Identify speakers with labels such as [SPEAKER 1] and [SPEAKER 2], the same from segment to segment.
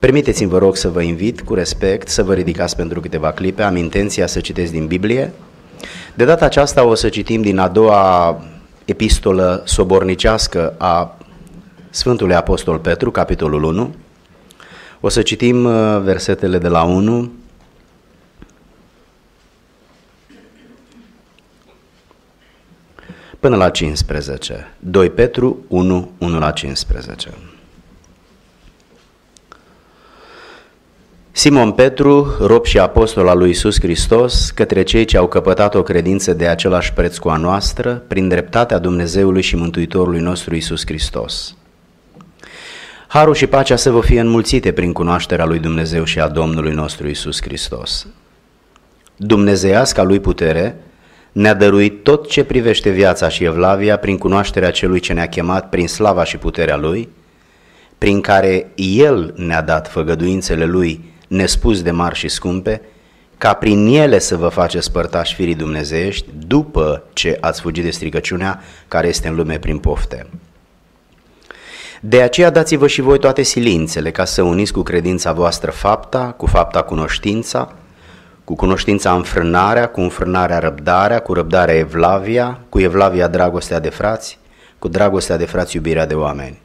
[SPEAKER 1] Permiteți-mi, vă rog, să vă invit cu respect să vă ridicați pentru câteva clipe. Am intenția să citesc din Biblie. De data aceasta o să citim din a doua epistolă sobornicească a Sfântului Apostol Petru, capitolul 1. O să citim uh, versetele de la 1 până la 15. 2 Petru 1, 1 la 15. Simon Petru, rob și apostol al lui Isus Hristos, către cei ce au căpătat o credință de același preț cu a noastră, prin dreptatea Dumnezeului și Mântuitorului nostru Isus Hristos. Harul și pacea să vă fie înmulțite prin cunoașterea lui Dumnezeu și a Domnului nostru Isus Hristos. Dumnezeiasca lui putere ne-a dăruit tot ce privește viața și evlavia prin cunoașterea celui ce ne-a chemat prin slava și puterea lui, prin care El ne-a dat făgăduințele lui nespus de mari și scumpe, ca prin ele să vă faceți părtași firii dumnezeiești după ce ați fugit de stricăciunea care este în lume prin pofte. De aceea dați-vă și voi toate silințele ca să uniți cu credința voastră fapta, cu fapta cunoștința, cu cunoștința înfrânarea, cu înfrânarea răbdarea, cu răbdarea evlavia, cu evlavia dragostea de frați, cu dragostea de frați iubirea de oameni.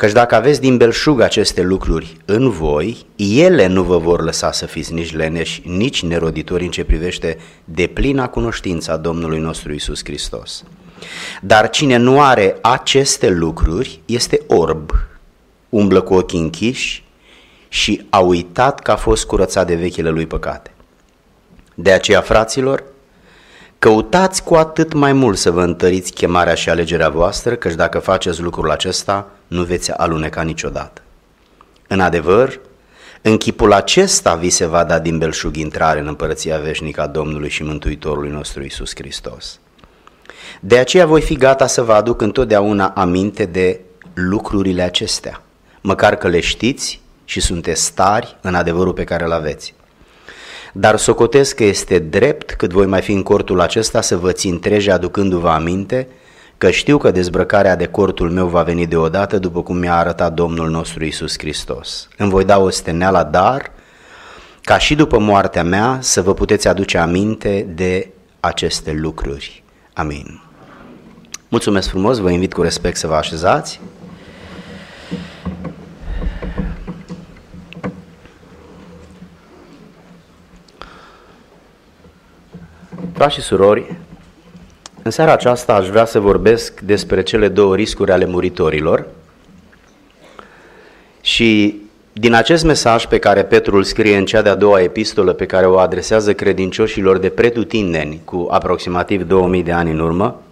[SPEAKER 1] Căci dacă aveți din belșug aceste lucruri în voi, ele nu vă vor lăsa să fiți nici leneși, nici neroditori în ce privește deplina cunoștința Domnului nostru Isus Hristos. Dar cine nu are aceste lucruri este orb, umblă cu ochii închiși și a uitat că a fost curățat de vechile lui păcate. De aceea, fraților, căutați cu atât mai mult să vă întăriți chemarea și alegerea voastră, căci dacă faceți lucrul acesta, nu veți aluneca niciodată. În adevăr, în chipul acesta vi se va da din belșug intrare în împărăția veșnică a Domnului și Mântuitorului nostru Isus Hristos. De aceea voi fi gata să vă aduc întotdeauna aminte de lucrurile acestea, măcar că le știți și sunteți stari în adevărul pe care îl aveți. Dar socotesc că este drept cât voi mai fi în cortul acesta să vă țin treje aducându-vă aminte că știu că dezbrăcarea de cortul meu va veni deodată după cum mi-a arătat Domnul nostru Isus Hristos. Îmi voi da o steneală dar ca și după moartea mea să vă puteți aduce aminte de aceste lucruri. Amin. Mulțumesc frumos, vă invit cu respect să vă așezați. Frați și surori, în seara aceasta aș vrea să vorbesc despre cele două riscuri ale muritorilor și din acest mesaj pe care Petru îl scrie în cea de-a doua epistolă pe care o adresează credincioșilor de pretutindeni cu aproximativ 2000 de ani în urmă,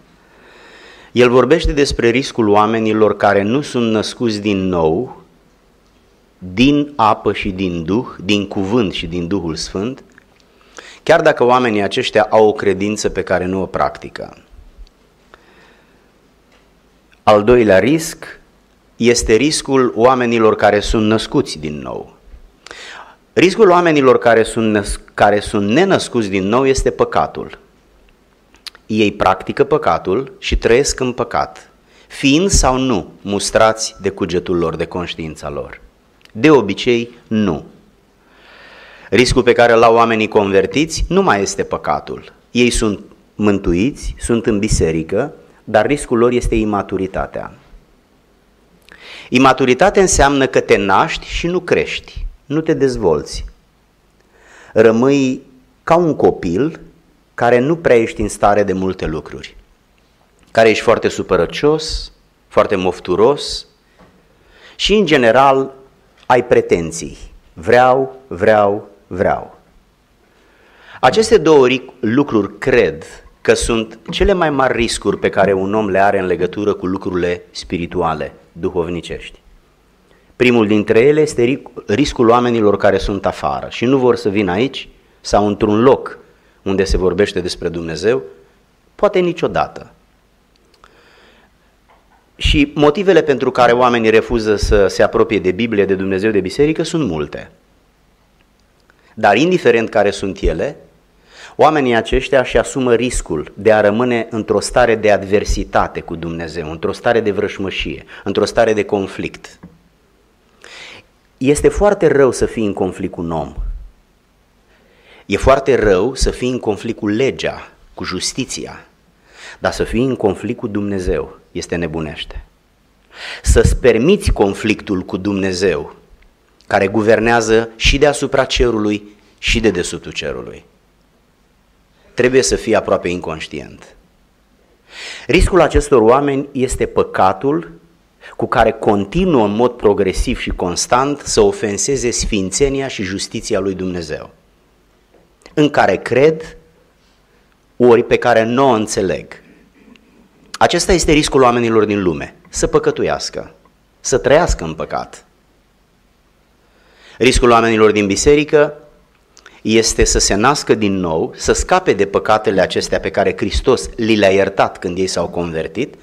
[SPEAKER 1] el vorbește despre riscul oamenilor care nu sunt născuți din nou, din apă și din Duh, din cuvânt și din Duhul Sfânt, chiar dacă oamenii aceștia au o credință pe care nu o practică. Al doilea risc este riscul oamenilor care sunt născuți din nou. Riscul oamenilor care sunt, năs- care sunt nenăscuți din nou este păcatul. Ei practică păcatul și trăiesc în păcat, fiind sau nu mustrați de cugetul lor, de conștiința lor. De obicei, nu. Riscul pe care îl au oamenii convertiți nu mai este păcatul. Ei sunt mântuiți, sunt în biserică, dar riscul lor este imaturitatea. Imaturitatea înseamnă că te naști și nu crești, nu te dezvolți. Rămâi ca un copil care nu prea ești în stare de multe lucruri, care ești foarte supărăcios, foarte mofturos și în general ai pretenții. Vreau, vreau, vreau. Aceste două lucruri cred că sunt cele mai mari riscuri pe care un om le are în legătură cu lucrurile spirituale, duhovnicești. Primul dintre ele este riscul oamenilor care sunt afară și nu vor să vină aici sau într-un loc unde se vorbește despre Dumnezeu, poate niciodată. Și motivele pentru care oamenii refuză să se apropie de Biblie, de Dumnezeu, de biserică sunt multe. Dar indiferent care sunt ele, oamenii aceștia își asumă riscul de a rămâne într-o stare de adversitate cu Dumnezeu, într-o stare de vrășmășie, într-o stare de conflict. Este foarte rău să fii în conflict cu un om. E foarte rău să fii în conflict cu legea, cu justiția, dar să fii în conflict cu Dumnezeu este nebunește. Să-ți permiți conflictul cu Dumnezeu, care guvernează și deasupra cerului și de desubtul cerului. Trebuie să fii aproape inconștient. Riscul acestor oameni este păcatul cu care continuă în mod progresiv și constant să ofenseze sfințenia și justiția lui Dumnezeu, în care cred, ori pe care nu o înțeleg. Acesta este riscul oamenilor din lume, să păcătuiască, să trăiască în păcat. Riscul oamenilor din biserică este să se nască din nou, să scape de păcatele acestea pe care Hristos li le-a iertat când ei s-au convertit.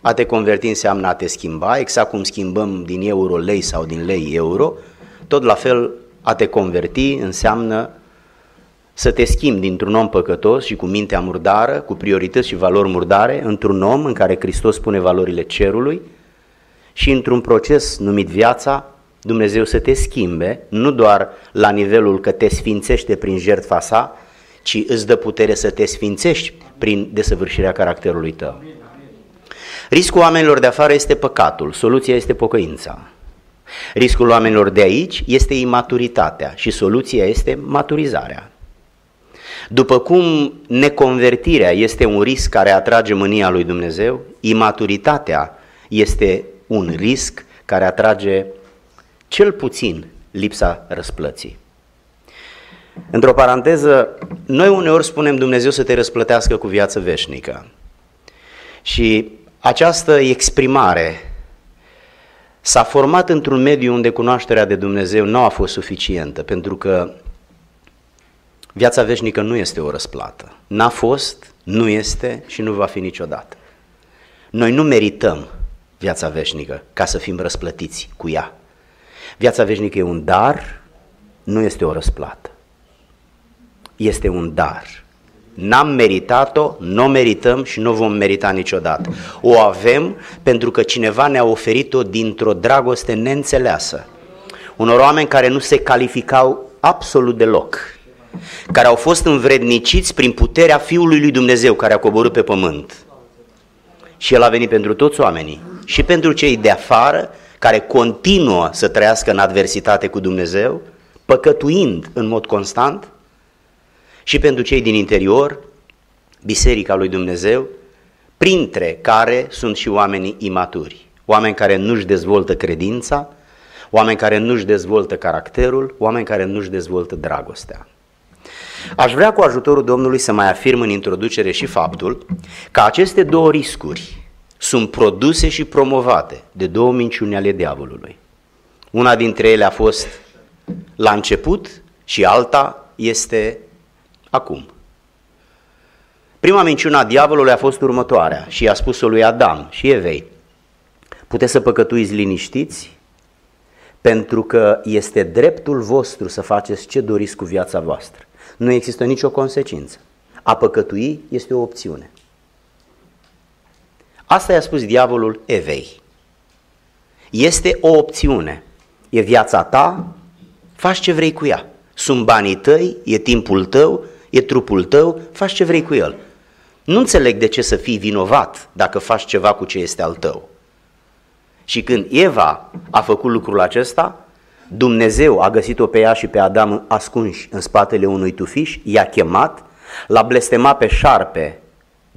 [SPEAKER 1] A te converti înseamnă a te schimba, exact cum schimbăm din euro lei sau din lei euro, tot la fel a te converti înseamnă să te schimbi dintr-un om păcătos și cu mintea murdară, cu priorități și valori murdare, într-un om în care Hristos pune valorile cerului și într-un proces numit viața, Dumnezeu să te schimbe, nu doar la nivelul că te sfințește prin jertfa sa, ci îți dă putere să te sfințești prin desăvârșirea caracterului tău. Riscul oamenilor de afară este păcatul, soluția este pocăința. Riscul oamenilor de aici este imaturitatea și soluția este maturizarea. După cum neconvertirea este un risc care atrage mânia lui Dumnezeu, imaturitatea este un risc care atrage cel puțin lipsa răsplății. Într-o paranteză, noi uneori spunem Dumnezeu să te răsplătească cu viață veșnică. Și această exprimare s-a format într-un mediu unde cunoașterea de Dumnezeu nu a fost suficientă, pentru că viața veșnică nu este o răsplată. N-a fost, nu este și nu va fi niciodată. Noi nu merităm viața veșnică ca să fim răsplătiți cu ea. Viața veșnică e un dar, nu este o răsplată. Este un dar. N-am meritat-o, nu o merităm și nu vom merita niciodată. O avem pentru că cineva ne-a oferit-o dintr-o dragoste neînțeleasă. Unor oameni care nu se calificau absolut deloc, care au fost învredniciți prin puterea Fiului lui Dumnezeu care a coborât pe pământ. Și El a venit pentru toți oamenii, și pentru cei de afară, care continuă să trăiască în adversitate cu Dumnezeu, păcătuind în mod constant, și pentru cei din interior, Biserica lui Dumnezeu, printre care sunt și oamenii imaturi, oameni care nu-și dezvoltă credința, oameni care nu-și dezvoltă caracterul, oameni care nu-și dezvoltă dragostea. Aș vrea cu ajutorul Domnului să mai afirm în introducere și faptul că aceste două riscuri sunt produse și promovate de două minciuni ale diavolului. Una dintre ele a fost la început și alta este acum. Prima minciună a diavolului a fost următoarea și i-a spus-o lui Adam și Evei. Puteți să păcătuiți liniștiți pentru că este dreptul vostru să faceți ce doriți cu viața voastră. Nu există nicio consecință. A păcătui este o opțiune. Asta i-a spus diavolul Evei. Este o opțiune. E viața ta, faci ce vrei cu ea. Sunt banii tăi, e timpul tău, e trupul tău, faci ce vrei cu el. Nu înțeleg de ce să fii vinovat dacă faci ceva cu ce este al tău. Și când Eva a făcut lucrul acesta, Dumnezeu a găsit-o pe ea și pe Adam ascunși în spatele unui tufiș, i-a chemat, l-a blestemat pe șarpe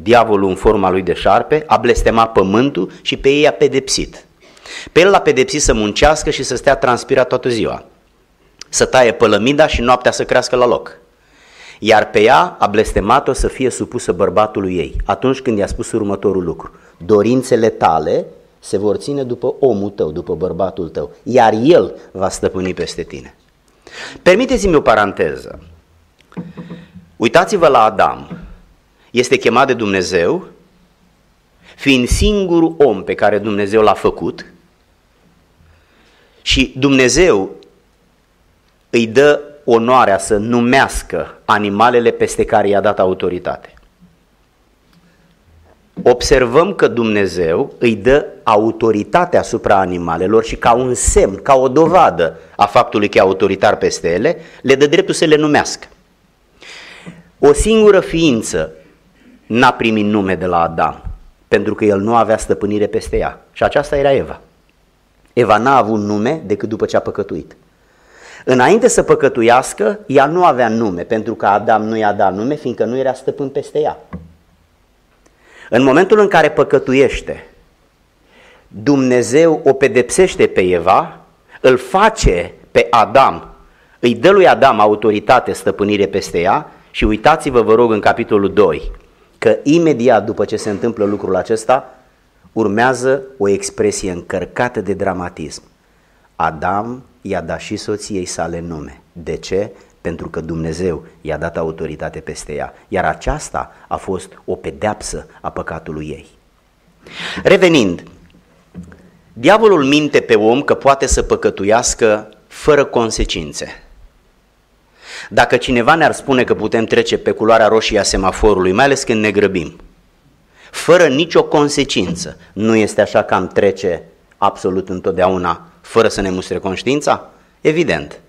[SPEAKER 1] diavolul în forma lui de șarpe, a blestemat pământul și pe ei a pedepsit. Pe el l-a pedepsit să muncească și să stea transpirat toată ziua, să taie pălămida și noaptea să crească la loc. Iar pe ea a blestemat-o să fie supusă bărbatului ei, atunci când i-a spus următorul lucru. Dorințele tale se vor ține după omul tău, după bărbatul tău, iar el va stăpâni peste tine. Permiteți-mi o paranteză. Uitați-vă la Adam, este chemat de Dumnezeu, fiind singurul om pe care Dumnezeu l-a făcut și Dumnezeu îi dă onoarea să numească animalele peste care i-a dat autoritate. observăm că Dumnezeu îi dă autoritate asupra animalelor și ca un semn, ca o dovadă a faptului că e autoritar peste ele, le dă dreptul să le numească. O singură ființă n-a primit nume de la Adam, pentru că el nu avea stăpânire peste ea. Și aceasta era Eva. Eva n-a avut nume decât după ce a păcătuit. Înainte să păcătuiască, ea nu avea nume, pentru că Adam nu i-a dat nume, fiindcă nu era stăpân peste ea. În momentul în care păcătuiește, Dumnezeu o pedepsește pe Eva, îl face pe Adam, îi dă lui Adam autoritate, stăpânire peste ea și uitați-vă, vă rog, în capitolul 2, că imediat după ce se întâmplă lucrul acesta, urmează o expresie încărcată de dramatism. Adam i-a dat și soției sale nume. De ce? Pentru că Dumnezeu i-a dat autoritate peste ea. Iar aceasta a fost o pedeapsă a păcatului ei. Revenind, diavolul minte pe om că poate să păcătuiască fără consecințe. Dacă cineva ne-ar spune că putem trece pe culoarea roșie a semaforului, mai ales când ne grăbim, fără nicio consecință, nu este așa că am trece absolut întotdeauna fără să ne mustre conștiința? Evident.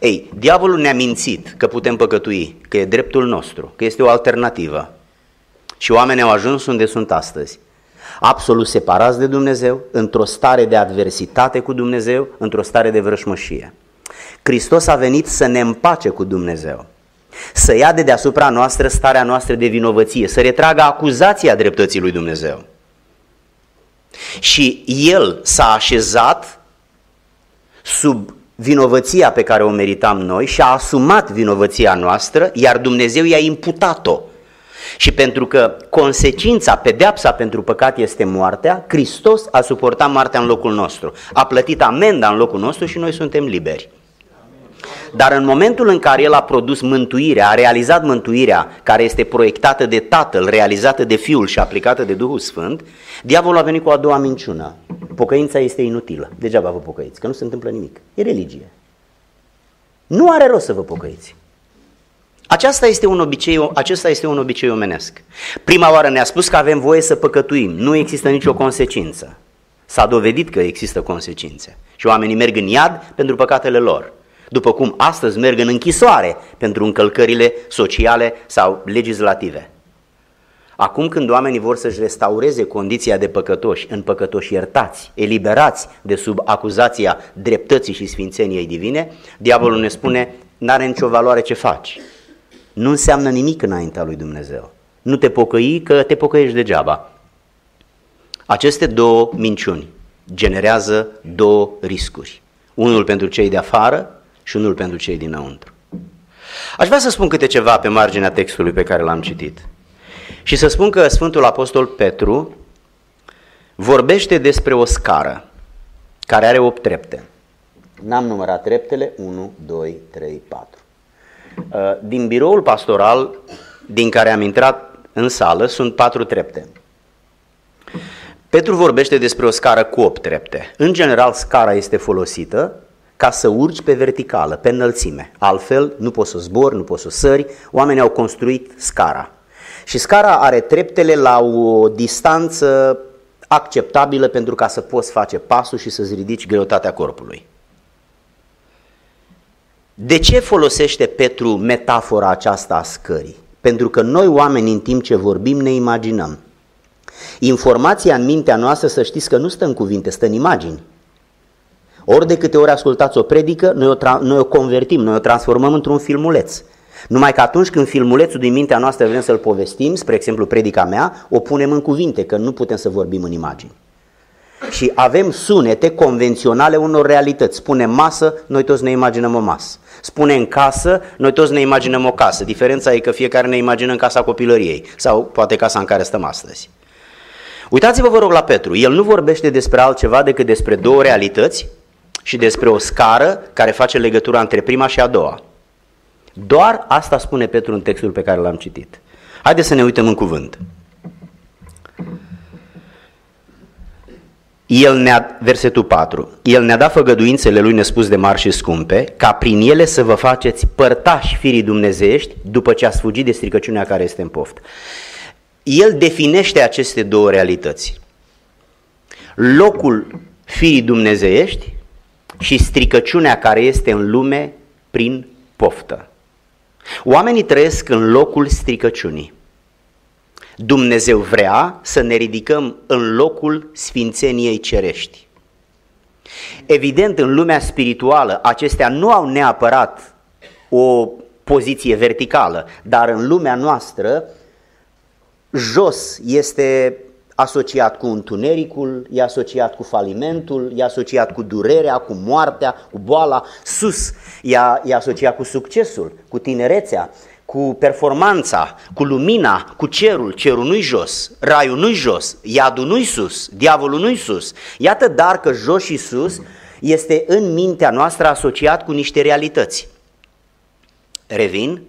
[SPEAKER 1] Ei, diavolul ne-a mințit că putem păcătui, că e dreptul nostru, că este o alternativă. Și oamenii au ajuns unde sunt astăzi. Absolut separați de Dumnezeu, într-o stare de adversitate cu Dumnezeu, într-o stare de vrășmășie. Hristos a venit să ne împace cu Dumnezeu, să ia de deasupra noastră starea noastră de vinovăție, să retragă acuzația dreptății lui Dumnezeu. Și El s-a așezat sub vinovăția pe care o meritam noi și a asumat vinovăția noastră, iar Dumnezeu i-a imputat-o. Și pentru că consecința, pedeapsa pentru păcat este moartea, Hristos a suportat moartea în locul nostru, a plătit amenda în locul nostru și noi suntem liberi. Dar în momentul în care El a produs mântuirea, a realizat mântuirea care este proiectată de Tatăl, realizată de Fiul și aplicată de Duhul Sfânt, diavolul a venit cu a doua minciună. Pocăința este inutilă. Degeaba vă pocăiți, că nu se întâmplă nimic. E religie. Nu are rost să vă pocăiți. Aceasta este un obicei, acesta este un obicei omenesc. Prima oară ne-a spus că avem voie să păcătuim, nu există nicio consecință. S-a dovedit că există consecințe și oamenii merg în iad pentru păcatele lor după cum astăzi merg în închisoare pentru încălcările sociale sau legislative. Acum când oamenii vor să-și restaureze condiția de păcătoși, în păcătoși iertați, eliberați de sub acuzația dreptății și sfințeniei divine, diavolul ne spune, n-are nicio valoare ce faci. Nu înseamnă nimic înaintea lui Dumnezeu. Nu te pocăi că te pocăiești degeaba. Aceste două minciuni generează două riscuri. Unul pentru cei de afară și unul pentru cei dinăuntru. Aș vrea să spun câte ceva pe marginea textului pe care l-am citit. Și să spun că Sfântul Apostol Petru vorbește despre o scară care are 8 trepte. N-am numărat treptele, 1, 2, 3, 4. Din biroul pastoral din care am intrat în sală sunt patru trepte. Petru vorbește despre o scară cu 8 trepte. În general, scara este folosită ca să urci pe verticală, pe înălțime. Altfel, nu poți să zbori, nu poți să sări. Oamenii au construit scara. Și scara are treptele la o distanță acceptabilă pentru ca să poți face pasul și să-ți ridici greutatea corpului. De ce folosește Petru metafora aceasta a scării? Pentru că noi oameni în timp ce vorbim ne imaginăm. Informația în mintea noastră să știți că nu stă în cuvinte, stă în imagini. Ori de câte ori ascultați o predică, noi o, tra- noi o convertim, noi o transformăm într-un filmuleț. Numai că atunci când filmulețul din mintea noastră vrem să-l povestim, spre exemplu predica mea, o punem în cuvinte, că nu putem să vorbim în imagini. Și avem sunete convenționale unor realități. Spune masă, noi toți ne imaginăm o masă. Spune în casă, noi toți ne imaginăm o casă. Diferența e că fiecare ne imagină în casa copilăriei sau poate casa în care stăm astăzi. Uitați-vă, vă rog, la Petru. El nu vorbește despre altceva decât despre două realități și despre o scară care face legătura între prima și a doua. Doar asta spune Petru în textul pe care l-am citit. Haideți să ne uităm în cuvânt. El ne-a, versetul 4, El ne-a dat făgăduințele Lui nespus de mari și scumpe, ca prin ele să vă faceți părtași firii dumnezeiești după ce ați fugit de stricăciunea care este în poft. el definește aceste două realități. Locul firii dumnezeiești și stricăciunea care este în lume prin poftă. Oamenii trăiesc în locul stricăciunii. Dumnezeu vrea să ne ridicăm în locul sfințeniei cerești. Evident, în lumea spirituală, acestea nu au neapărat o poziție verticală, dar în lumea noastră, jos este asociat cu întunericul, e asociat cu falimentul, e asociat cu durerea, cu moartea, cu boala, sus e, e asociat cu succesul, cu tinerețea, cu performanța, cu lumina, cu cerul, cerul nu-i jos, raiul nu-i jos, iadul nu-i sus, diavolul nu-i sus. Iată dar că jos și sus este în mintea noastră asociat cu niște realități. Revin,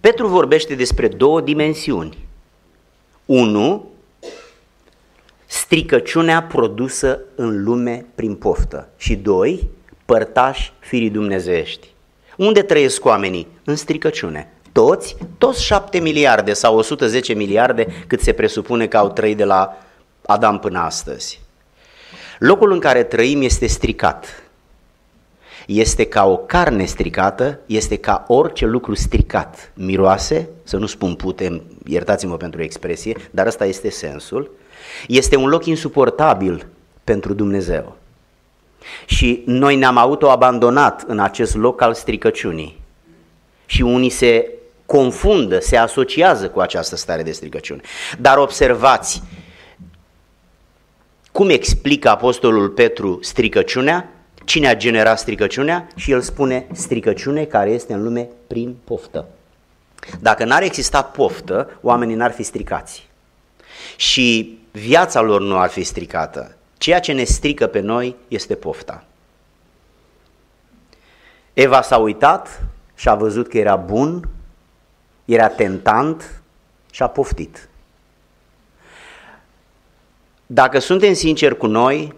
[SPEAKER 1] Petru vorbește despre două dimensiuni. Unu, stricăciunea produsă în lume prin poftă. Și doi, părtași firii dumnezeiești. Unde trăiesc oamenii? În stricăciune. Toți, toți 7 miliarde sau 110 miliarde cât se presupune că au trăit de la Adam până astăzi. Locul în care trăim este stricat. Este ca o carne stricată, este ca orice lucru stricat. Miroase, să nu spun putem, iertați-mă pentru expresie, dar ăsta este sensul. Este un loc insuportabil pentru Dumnezeu. Și noi ne-am autoabandonat în acest loc al stricăciunii. Și unii se confundă, se asociază cu această stare de stricăciune. Dar observați, cum explică Apostolul Petru stricăciunea? Cine a generat stricăciunea? Și el spune stricăciune care este în lume prin poftă. Dacă n-ar exista poftă, oamenii n-ar fi stricați. Și viața lor nu ar fi stricată. Ceea ce ne strică pe noi este pofta. Eva s-a uitat și a văzut că era bun era tentant și a poftit. Dacă suntem sinceri cu noi,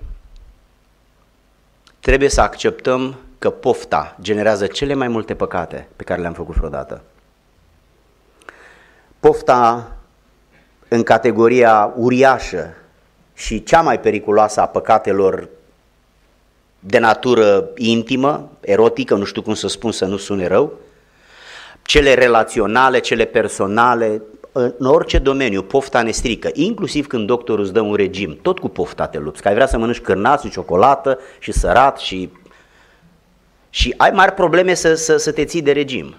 [SPEAKER 1] trebuie să acceptăm că pofta generează cele mai multe păcate pe care le-am făcut vreodată. Pofta în categoria uriașă și cea mai periculoasă a păcatelor de natură intimă, erotică, nu știu cum să spun să nu sune rău, cele relaționale, cele personale, în orice domeniu, pofta ne strică, inclusiv când doctorul îți dă un regim, tot cu pofta te lupți, că ai vrea să mănânci cârnați și ciocolată și sărat și... și ai mari probleme să, să, să te ții de regim.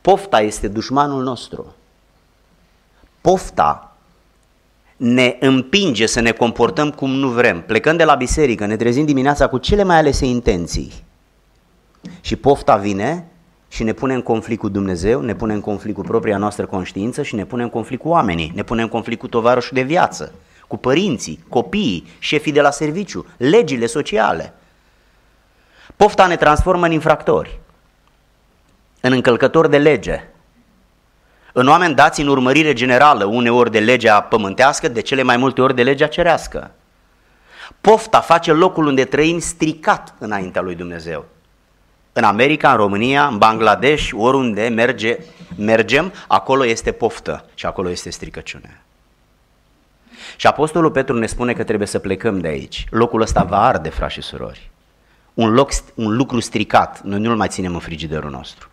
[SPEAKER 1] Pofta este dușmanul nostru. Pofta ne împinge să ne comportăm cum nu vrem. Plecând de la biserică, ne trezim dimineața cu cele mai alese intenții. Și pofta vine și ne pune în conflict cu Dumnezeu, ne pune în conflict cu propria noastră conștiință și ne pune în conflict cu oamenii, ne pune în conflict cu tovarășul de viață, cu părinții, copiii, șefii de la serviciu, legile sociale. Pofta ne transformă în infractori, în încălcători de lege, în oameni dați în urmărire generală, uneori de legea pământească, de cele mai multe ori de legea cerească. Pofta face locul unde trăim stricat înaintea lui Dumnezeu în America, în România, în Bangladesh, oriunde merge, mergem, acolo este poftă și acolo este stricăciune. Și Apostolul Petru ne spune că trebuie să plecăm de aici. Locul ăsta va arde, frați și surori. Un, loc, un lucru stricat, noi nu-l mai ținem în frigiderul nostru.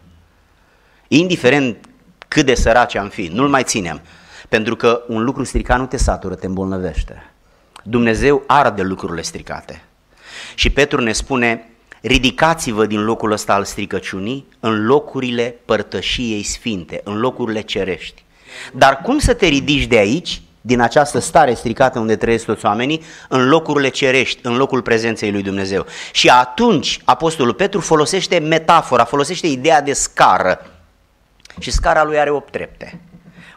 [SPEAKER 1] Indiferent cât de săraci am fi, nu-l mai ținem. Pentru că un lucru stricat nu te satură, te îmbolnăvește. Dumnezeu arde lucrurile stricate. Și Petru ne spune, ridicați-vă din locul ăsta al stricăciunii în locurile părtășiei sfinte, în locurile cerești. Dar cum să te ridici de aici, din această stare stricată unde trăiesc toți oamenii, în locurile cerești, în locul prezenței lui Dumnezeu? Și atunci Apostolul Petru folosește metafora, folosește ideea de scară. Și scara lui are opt trepte.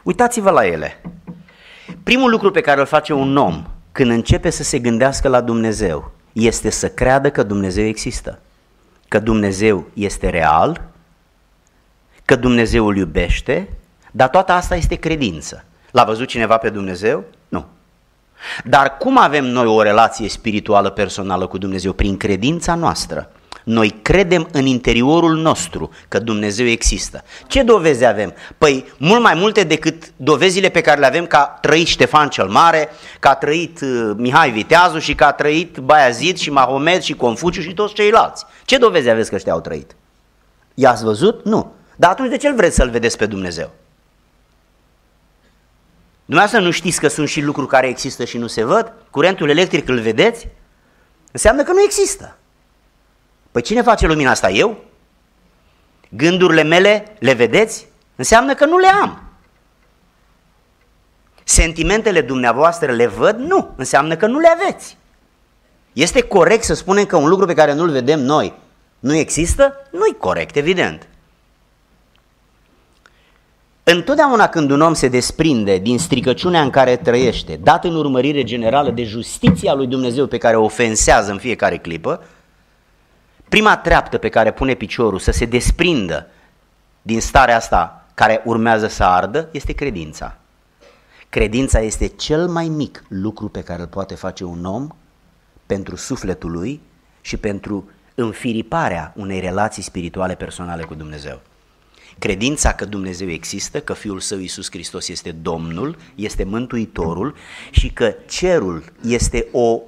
[SPEAKER 1] Uitați-vă la ele. Primul lucru pe care îl face un om când începe să se gândească la Dumnezeu este să creadă că Dumnezeu există, că Dumnezeu este real, că Dumnezeu îl iubește, dar toată asta este credință. L-a văzut cineva pe Dumnezeu? Nu. Dar cum avem noi o relație spirituală personală cu Dumnezeu? Prin credința noastră. Noi credem în interiorul nostru că Dumnezeu există. Ce dovezi avem? Păi mult mai multe decât dovezile pe care le avem că a trăit Ștefan cel Mare, că a trăit uh, Mihai Viteazu și că a trăit Baiazid și Mahomed și Confuciu și toți ceilalți. Ce dovezi aveți că ăștia au trăit? I-ați văzut? Nu. Dar atunci de ce îl vreți să-L vedeți pe Dumnezeu? Dumneavoastră nu știți că sunt și lucruri care există și nu se văd? Curentul electric îl vedeți? Înseamnă că nu există. Păi cine face lumina asta? Eu? Gândurile mele le vedeți? Înseamnă că nu le am. Sentimentele dumneavoastră le văd? Nu. Înseamnă că nu le aveți. Este corect să spunem că un lucru pe care nu-l vedem noi nu există? Nu-i corect, evident. Întotdeauna când un om se desprinde din stricăciunea în care trăiește, dat în urmărire generală de justiția lui Dumnezeu pe care o ofensează în fiecare clipă, prima treaptă pe care pune piciorul să se desprindă din starea asta care urmează să ardă este credința. Credința este cel mai mic lucru pe care îl poate face un om pentru sufletul lui și pentru înfiriparea unei relații spirituale personale cu Dumnezeu. Credința că Dumnezeu există, că Fiul Său Iisus Hristos este Domnul, este Mântuitorul și că cerul este o,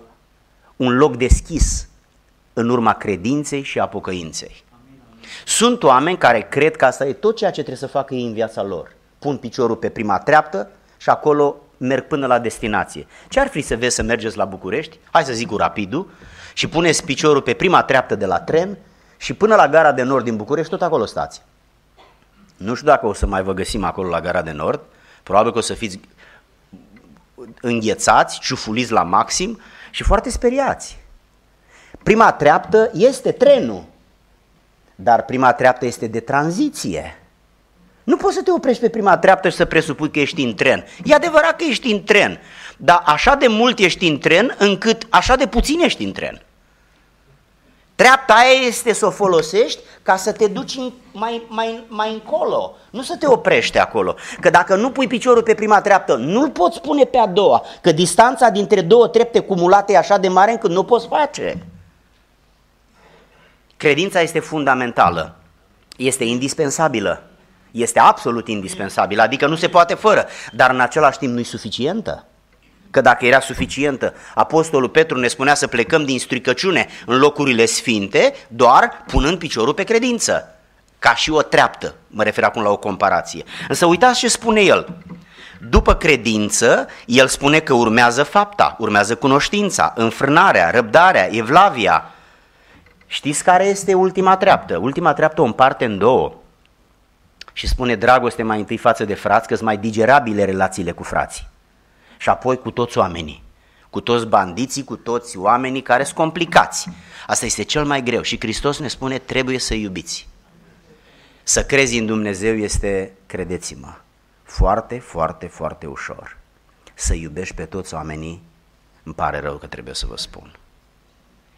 [SPEAKER 1] un loc deschis în urma credinței și a pocăinței. Sunt oameni care cred că asta e tot ceea ce trebuie să facă ei în viața lor. Pun piciorul pe prima treaptă și acolo merg până la destinație. Ce ar fi să vezi să mergeți la București? Hai să zic cu rapidul și puneți piciorul pe prima treaptă de la tren și până la gara de nord din București, tot acolo stați. Nu știu dacă o să mai vă găsim acolo la gara de nord, probabil că o să fiți înghețați, ciufuliți la maxim și foarte speriați. Prima treaptă este trenul, dar prima treaptă este de tranziție. Nu poți să te oprești pe prima treaptă și să presupui că ești în tren. E adevărat că ești în tren, dar așa de mult ești în tren încât așa de puțin ești în tren. Treapta aia este să o folosești ca să te duci mai, mai, mai încolo, nu să te oprești acolo. Că dacă nu pui piciorul pe prima treaptă, nu-l poți pune pe a doua, că distanța dintre două trepte cumulate e așa de mare încât nu poți face. Credința este fundamentală, este indispensabilă, este absolut indispensabilă, adică nu se poate fără, dar în același timp nu e suficientă. Că dacă era suficientă, Apostolul Petru ne spunea să plecăm din stricăciune în locurile sfinte, doar punând piciorul pe credință, ca și o treaptă, mă refer acum la o comparație. Însă uitați ce spune el. După credință, el spune că urmează fapta, urmează cunoștința, înfrânarea, răbdarea, evlavia. Știți care este ultima treaptă? Ultima treaptă o împarte în două. Și spune dragoste mai întâi față de frați, că sunt mai digerabile relațiile cu frații și apoi cu toți oamenii, cu toți bandiții, cu toți oamenii care sunt complicați. Asta este cel mai greu și Hristos ne spune trebuie să iubiți. Să crezi în Dumnezeu este, credeți-mă, foarte, foarte, foarte ușor. Să iubești pe toți oamenii, îmi pare rău că trebuie să vă spun.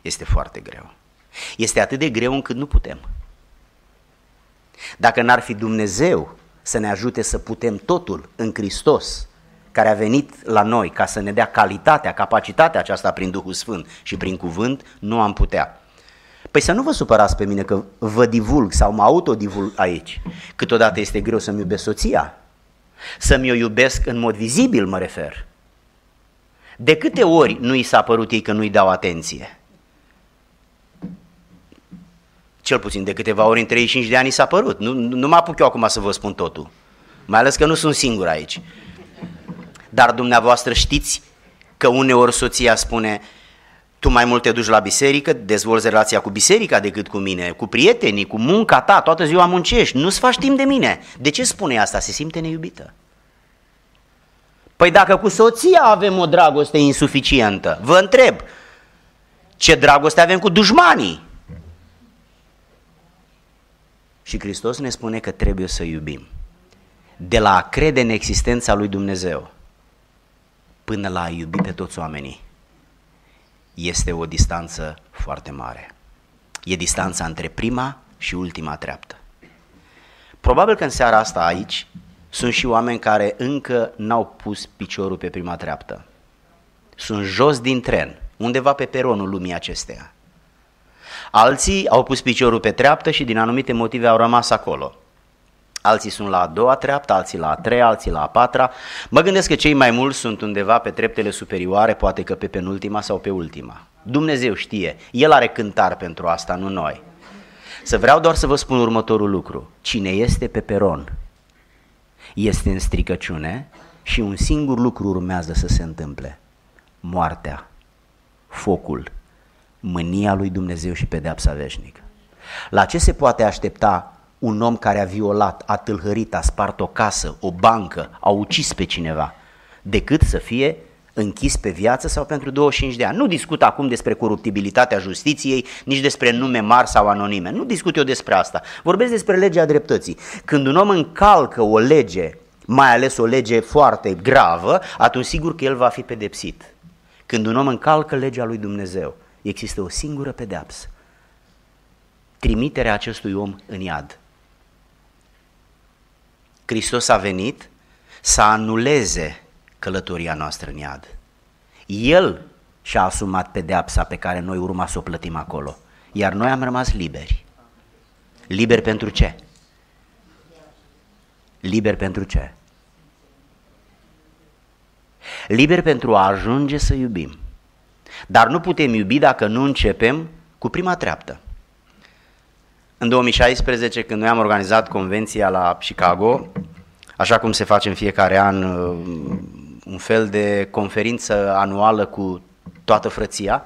[SPEAKER 1] Este foarte greu. Este atât de greu încât nu putem. Dacă n-ar fi Dumnezeu să ne ajute să putem totul în Hristos, care a venit la noi ca să ne dea calitatea, capacitatea aceasta prin Duhul Sfânt și prin cuvânt, nu am putea. Păi să nu vă supărați pe mine că vă divulg sau mă autodivulg aici. Câteodată este greu să-mi iubesc soția, să-mi o iubesc în mod vizibil, mă refer. De câte ori nu i s-a părut ei că nu-i dau atenție? Cel puțin de câteva ori în 35 de ani s-a părut. Nu, nu mă apuc eu acum să vă spun totul. Mai ales că nu sunt singur aici. Dar dumneavoastră știți că uneori soția spune tu mai mult te duci la biserică, dezvolți relația cu biserica decât cu mine, cu prietenii, cu munca ta, toată ziua muncești, nu-ți faci timp de mine. De ce spune asta? Se simte neiubită. Păi dacă cu soția avem o dragoste insuficientă, vă întreb, ce dragoste avem cu dușmanii? Și Hristos ne spune că trebuie să iubim. De la a crede în existența lui Dumnezeu până la a iubi pe toți oamenii, este o distanță foarte mare. E distanța între prima și ultima treaptă. Probabil că în seara asta aici sunt și oameni care încă n-au pus piciorul pe prima treaptă. Sunt jos din tren, undeva pe peronul lumii acesteia. Alții au pus piciorul pe treaptă și din anumite motive au rămas acolo. Alții sunt la a doua treaptă, alții la a treia, alții la a patra. Mă gândesc că cei mai mulți sunt undeva pe treptele superioare, poate că pe penultima sau pe ultima. Dumnezeu știe, El are cântar pentru asta, nu noi. Să vreau doar să vă spun următorul lucru. Cine este pe peron este în stricăciune și un singur lucru urmează să se întâmple. Moartea, focul, mânia lui Dumnezeu și pedeapsa veșnică. La ce se poate aștepta un om care a violat, a tâlhărit, a spart o casă, o bancă, a ucis pe cineva, decât să fie închis pe viață sau pentru 25 de ani. Nu discut acum despre coruptibilitatea justiției, nici despre nume mari sau anonime. Nu discut eu despre asta. Vorbesc despre legea dreptății. Când un om încalcă o lege, mai ales o lege foarte gravă, atunci sigur că el va fi pedepsit. Când un om încalcă legea lui Dumnezeu, există o singură pedeapsă. Trimiterea acestui om în iad. Hristos a venit să anuleze călătoria noastră în iad. El și-a asumat pedeapsa pe care noi urma să o plătim acolo, iar noi am rămas liberi. Liberi pentru ce? Liberi pentru ce? Liberi pentru a ajunge să iubim. Dar nu putem iubi dacă nu începem cu prima treaptă. În 2016, când noi am organizat convenția la Chicago, așa cum se face în fiecare an, uh, un fel de conferință anuală cu toată frăția,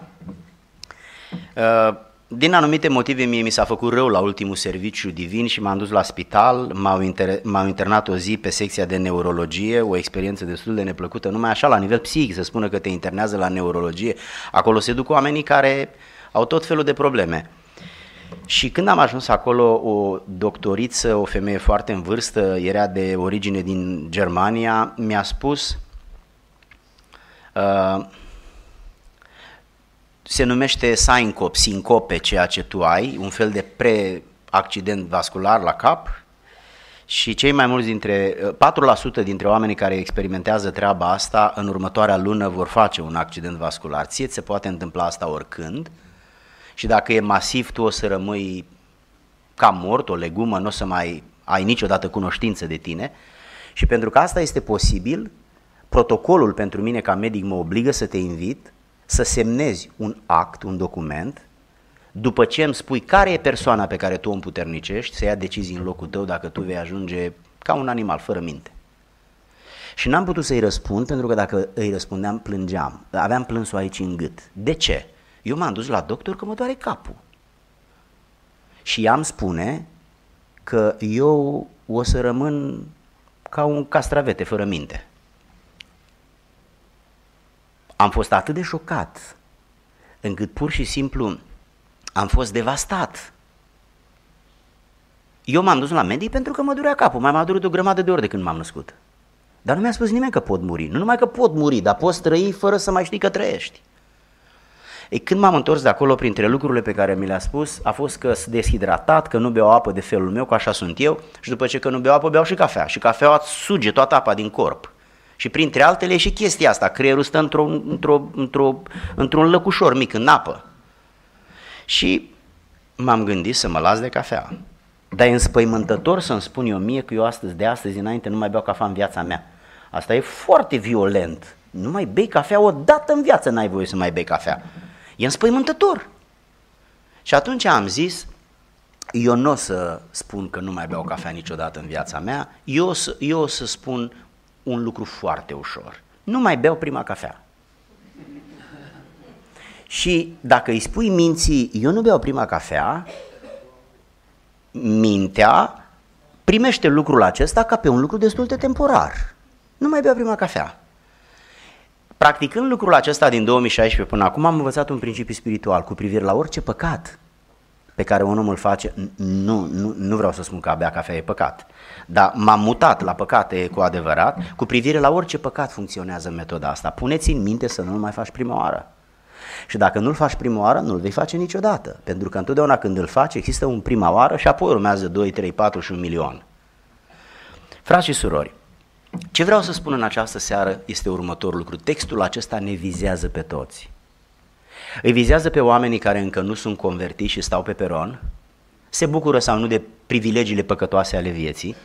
[SPEAKER 1] uh, din anumite motive mie mi s-a făcut rău la ultimul serviciu divin și m-am dus la spital, m-au, inter- m-au internat o zi pe secția de neurologie, o experiență destul de neplăcută, numai așa la nivel psihic să spună că te internează la neurologie. Acolo se duc oamenii care au tot felul de probleme. Și când am ajuns acolo, o doctoriță, o femeie foarte în vârstă, era de origine din Germania, mi-a spus uh, se numește sincop, sincope, ceea ce tu ai, un fel de pre-accident vascular la cap și cei mai mulți dintre, 4% dintre oamenii care experimentează treaba asta în următoarea lună vor face un accident vascular. Ție se poate întâmpla asta oricând și dacă e masiv tu o să rămâi ca mort, o legumă, nu o să mai ai niciodată cunoștință de tine și pentru că asta este posibil, protocolul pentru mine ca medic mă obligă să te invit să semnezi un act, un document, după ce îmi spui care e persoana pe care tu o împuternicești, să ia decizii în locul tău dacă tu vei ajunge ca un animal, fără minte. Și n-am putut să-i răspund, pentru că dacă îi răspundeam, plângeam. Aveam plânsul aici în gât. De ce? Eu m-am dus la doctor că mă doare capul. Și i-am spune că eu o să rămân ca un castravete fără minte. Am fost atât de șocat încât pur și simplu am fost devastat. Eu m-am dus la medic pentru că mă durea capul, mai m-a durut o grămadă de ori de când m-am născut. Dar nu mi-a spus nimeni că pot muri. Nu numai că pot muri, dar poți trăi fără să mai știi că trăiești. Ei, când m-am întors de acolo, printre lucrurile pe care mi le-a spus, a fost că sunt deshidratat, că nu beau apă de felul meu, că așa sunt eu, și după ce că nu beau apă, beau și cafea. Și cafeaua suge toată apa din corp. Și printre altele e și chestia asta, creierul stă într-o, într-o, într-o, într-un lăcușor mic, în apă. Și m-am gândit să mă las de cafea. Dar e înspăimântător să-mi spun eu mie că eu astăzi, de astăzi înainte, nu mai beau cafea în viața mea. Asta e foarte violent. Nu mai bei cafea o dată în viață, n-ai voie să mai bei cafea. E înspăimântător. Și atunci am zis, eu nu o să spun că nu mai beau cafea niciodată în viața mea, eu o să, eu o să spun un lucru foarte ușor. Nu mai beau prima cafea. Și dacă îi spui minții, eu nu beau prima cafea, mintea primește lucrul acesta ca pe un lucru destul de temporar. Nu mai beau prima cafea. Practicând lucrul acesta din 2016 până acum am învățat un principiu spiritual cu privire la orice păcat pe care un om îl face, nu, nu, nu vreau să spun că abia cafea e păcat, dar m-am mutat la păcate cu adevărat, cu privire la orice păcat funcționează metoda asta. Puneți în minte să nu-l mai faci prima oară. Și dacă nu-l faci prima oară, nu-l vei face niciodată. Pentru că întotdeauna când îl faci, există un prima oară și apoi urmează 2, 3, 4 și un milion. Frați și surori, ce vreau să spun în această seară este următorul lucru. Textul acesta ne vizează pe toți. Îi vizează pe oamenii care încă nu sunt convertiți și stau pe peron, se bucură sau nu de privilegiile păcătoase ale vieții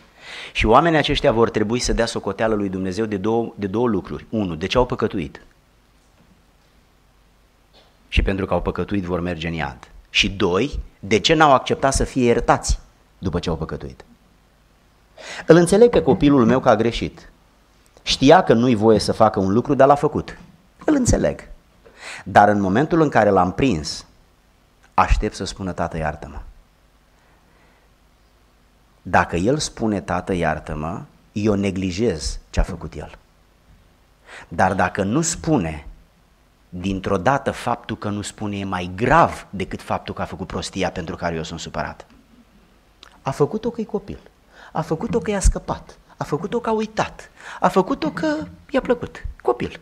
[SPEAKER 1] și oamenii aceștia vor trebui să dea socoteală lui Dumnezeu de două, de două lucruri. Unu, de ce au păcătuit? Și pentru că au păcătuit vor merge în iad. Și doi, de ce n-au acceptat să fie iertați după ce au păcătuit? Îl înțeleg pe copilul meu că a greșit. Știa că nu-i voie să facă un lucru, dar l-a făcut. Îl înțeleg. Dar în momentul în care l-am prins, aștept să spună, tată, iartă-mă. Dacă el spune, tată, iartă-mă, eu neglijez ce a făcut el. Dar dacă nu spune, dintr-o dată faptul că nu spune e mai grav decât faptul că a făcut prostia pentru care eu sunt supărat. A făcut-o că e copil, a făcut-o că i-a scăpat, a făcut-o că a uitat, a făcut-o că i-a plăcut, copil.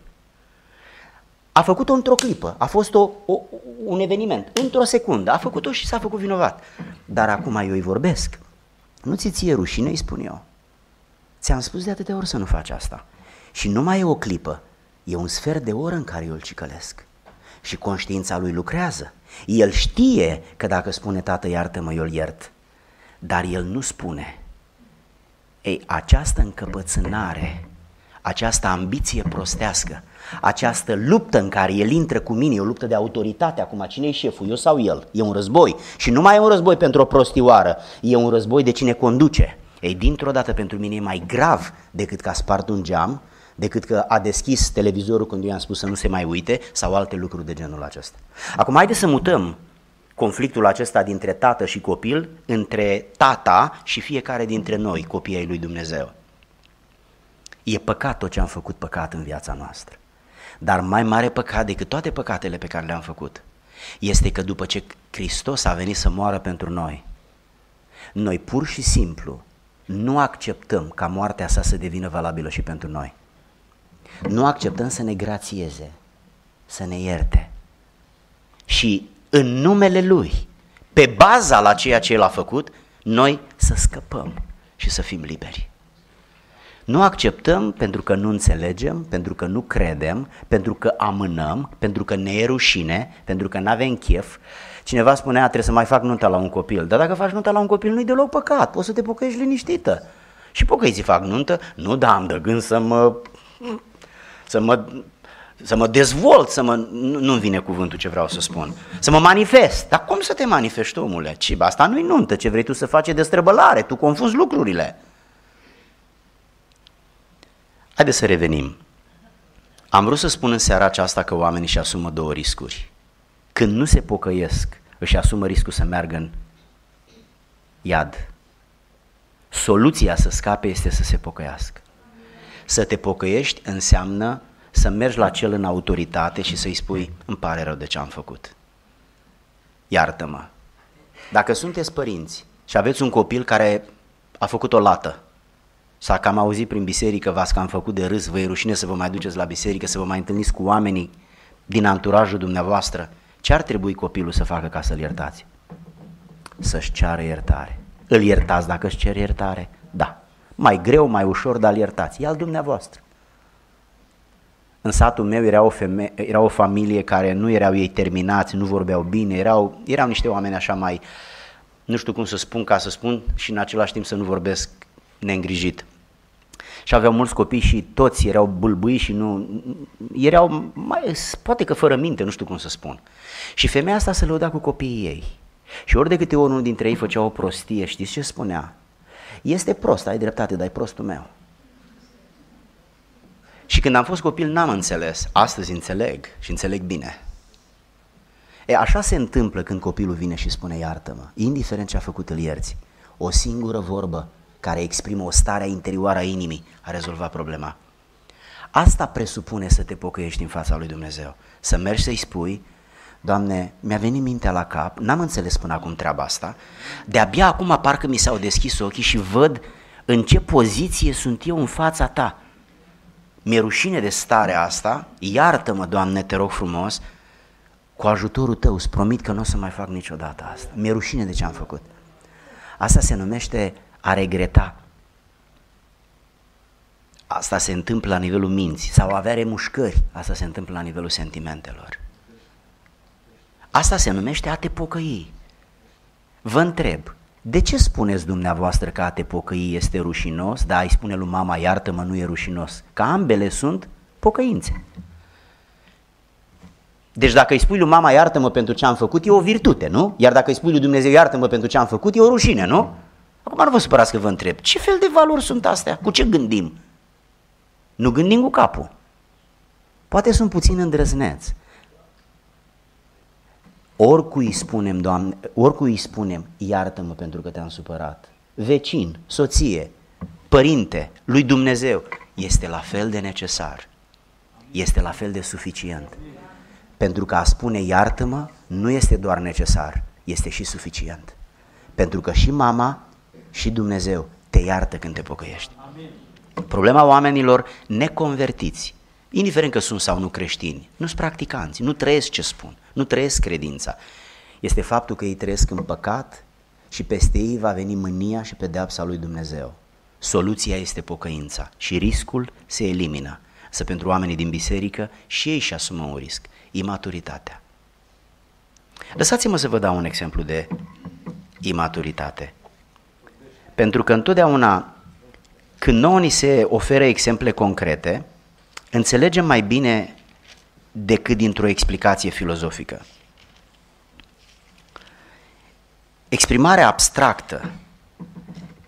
[SPEAKER 1] A făcut-o într-o clipă, a fost o, o, un eveniment, într-o secundă, a făcut-o și s-a făcut vinovat. Dar acum eu îi vorbesc. Nu ți ție rușine, îi spun eu. Ți-am spus de atâtea ori să nu faci asta. Și nu mai e o clipă, e un sfert de oră în care eu îl cicălesc. Și conștiința lui lucrează. El știe că dacă spune tată iartă-mă, eu îl iert. Dar el nu spune. Ei, această încăpățânare, această ambiție prostească, această luptă în care el intră cu mine, e o luptă de autoritate, acum cine e șeful, eu sau el? E un război și nu mai e un război pentru o prostioară, e un război de cine conduce. Ei, dintr-o dată pentru mine e mai grav decât că a spart un geam, decât că a deschis televizorul când i-am spus să nu se mai uite sau alte lucruri de genul acesta. Acum haideți să mutăm conflictul acesta dintre tată și copil între tata și fiecare dintre noi, copiii ai lui Dumnezeu. E păcat tot ce am făcut păcat în viața noastră. Dar mai mare păcat decât toate păcatele pe care le-am făcut este că după ce Hristos a venit să moară pentru noi, noi pur și simplu nu acceptăm ca moartea sa să devină valabilă și pentru noi. Nu acceptăm să ne grațieze, să ne ierte. Și în numele Lui, pe baza la ceea ce El a făcut, noi să scăpăm și să fim liberi. Nu acceptăm pentru că nu înțelegem, pentru că nu credem, pentru că amânăm, pentru că ne e rușine, pentru că nu avem chef. Cineva spunea, trebuie să mai fac nunta la un copil. Dar dacă faci nunta la un copil, nu-i deloc păcat, poți să te pocăiești liniștită. Și pocăiții fac nuntă, nu da, am de gând să mă, să mă, să mă dezvolt, să mă, nu, nu vine cuvântul ce vreau să spun, să mă manifest. Dar cum să te manifesti, omule? Ci, asta nu-i nuntă, ce vrei tu să faci de străbălare, tu confunzi lucrurile. Haideți să revenim. Am vrut să spun în seara aceasta că oamenii își asumă două riscuri. Când nu se pocăiesc, își asumă riscul să meargă în iad. Soluția să scape este să se pocăiască. Să te pocăiești înseamnă să mergi la cel în autoritate și să-i spui, îmi pare rău de ce am făcut. Iartă-mă. Dacă sunteți părinți și aveți un copil care a făcut o lată, S-a cam auzit prin biserică, v-ați cam făcut de râs, vă e rușine să vă mai duceți la biserică, să vă mai întâlniți cu oamenii din anturajul dumneavoastră. Ce ar trebui copilul să facă ca să-l iertați? Să-și ceară iertare. Îl iertați dacă își cer iertare? Da. Mai greu, mai ușor, dar îl iertați. E al dumneavoastră. În satul meu era o, femeie, era o familie care nu erau ei terminați, nu vorbeau bine, erau, erau niște oameni așa mai, nu știu cum să spun ca să spun și în același timp să nu vorbesc neîngrijit. Și aveau mulți copii și toți erau bâlbâi și nu... Erau, mai, poate că fără minte, nu știu cum să spun. Și femeia asta se lăuda cu copiii ei. Și ori de câte ori unul dintre ei făcea o prostie, știți ce spunea? Este prost, ai dreptate, dar e prostul meu. Și când am fost copil n-am înțeles, astăzi înțeleg și înțeleg bine. E, așa se întâmplă când copilul vine și spune iartă-mă, indiferent ce a făcut îl ierți. O singură vorbă care exprimă o stare interioară a inimii, a rezolvat problema. Asta presupune să te pocăiești în fața lui Dumnezeu. Să mergi să-i spui, Doamne, mi-a venit mintea la cap, n-am înțeles până acum treaba asta, de-abia acum parcă mi s-au deschis ochii și văd în ce poziție sunt eu în fața Ta. Mi-e rușine de starea asta, iartă-mă, Doamne, te rog frumos, cu ajutorul Tău îți promit că nu o să mai fac niciodată asta. Mi-e rușine de ce am făcut. Asta se numește a regreta. Asta se întâmplă la nivelul minții sau avea remușcări, asta se întâmplă la nivelul sentimentelor. Asta se numește a te pocăi. Vă întreb, de ce spuneți dumneavoastră că a te pocăi este rușinos, dar îi spune lui mama iartă-mă nu e rușinos? Că ambele sunt pocăințe. Deci dacă îi spui lui mama iartă-mă pentru ce am făcut, e o virtute, nu? Iar dacă îi spui lui Dumnezeu iartă-mă pentru ce am făcut, e o rușine, nu? Acum nu vă supărați că vă întreb, ce fel de valori sunt astea? Cu ce gândim? Nu gândim cu capul. Poate sunt puțin îndrăzneți. Oricui îi spunem, Doamne, oricui îi spunem, iartă-mă pentru că te-am supărat. Vecin, soție, părinte, lui Dumnezeu, este la fel de necesar. Este la fel de suficient. Pentru că a spune iartă-mă nu este doar necesar, este și suficient. Pentru că și mama și Dumnezeu te iartă când te pocăiești. Problema oamenilor neconvertiți, indiferent că sunt sau nu creștini, nu sunt practicanți, nu trăiesc ce spun, nu trăiesc credința, este faptul că ei trăiesc în păcat și peste ei va veni mânia și pedeapsa lui Dumnezeu. Soluția este pocăința și riscul se elimină. Să pentru oamenii din biserică și ei și asumă un risc, imaturitatea. Lăsați-mă să vă dau un exemplu de imaturitate. Pentru că întotdeauna când nouă ni se oferă exemple concrete, înțelegem mai bine decât dintr-o explicație filozofică. Exprimarea abstractă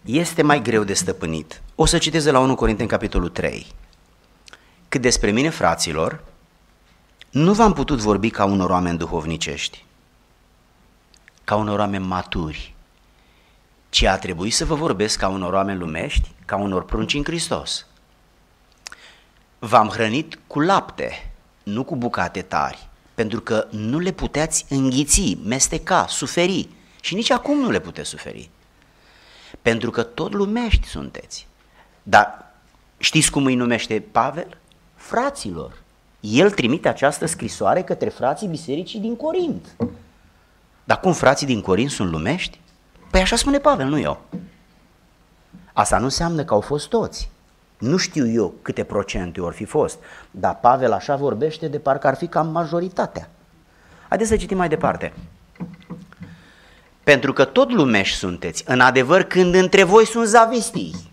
[SPEAKER 1] este mai greu de stăpânit. O să citez de la 1 Corinteni, capitolul 3. Cât despre mine, fraților, nu v-am putut vorbi ca unor oameni duhovnicești, ca unor oameni maturi, ci a trebuit să vă vorbesc ca unor oameni lumești, ca unor prunci în Hristos. V-am hrănit cu lapte, nu cu bucate tari, pentru că nu le puteați înghiți, mesteca, suferi și nici acum nu le puteți suferi. Pentru că tot lumești sunteți. Dar știți cum îi numește Pavel? Fraților. El trimite această scrisoare către frații bisericii din Corint. Dar cum frații din Corint sunt lumești? Păi așa spune Pavel, nu eu. Asta nu înseamnă că au fost toți. Nu știu eu câte procente ori fi fost, dar Pavel așa vorbește de parcă ar fi cam majoritatea. Haideți să citim mai departe. Pentru că tot lumeși sunteți, în adevăr când între voi sunt zavistii.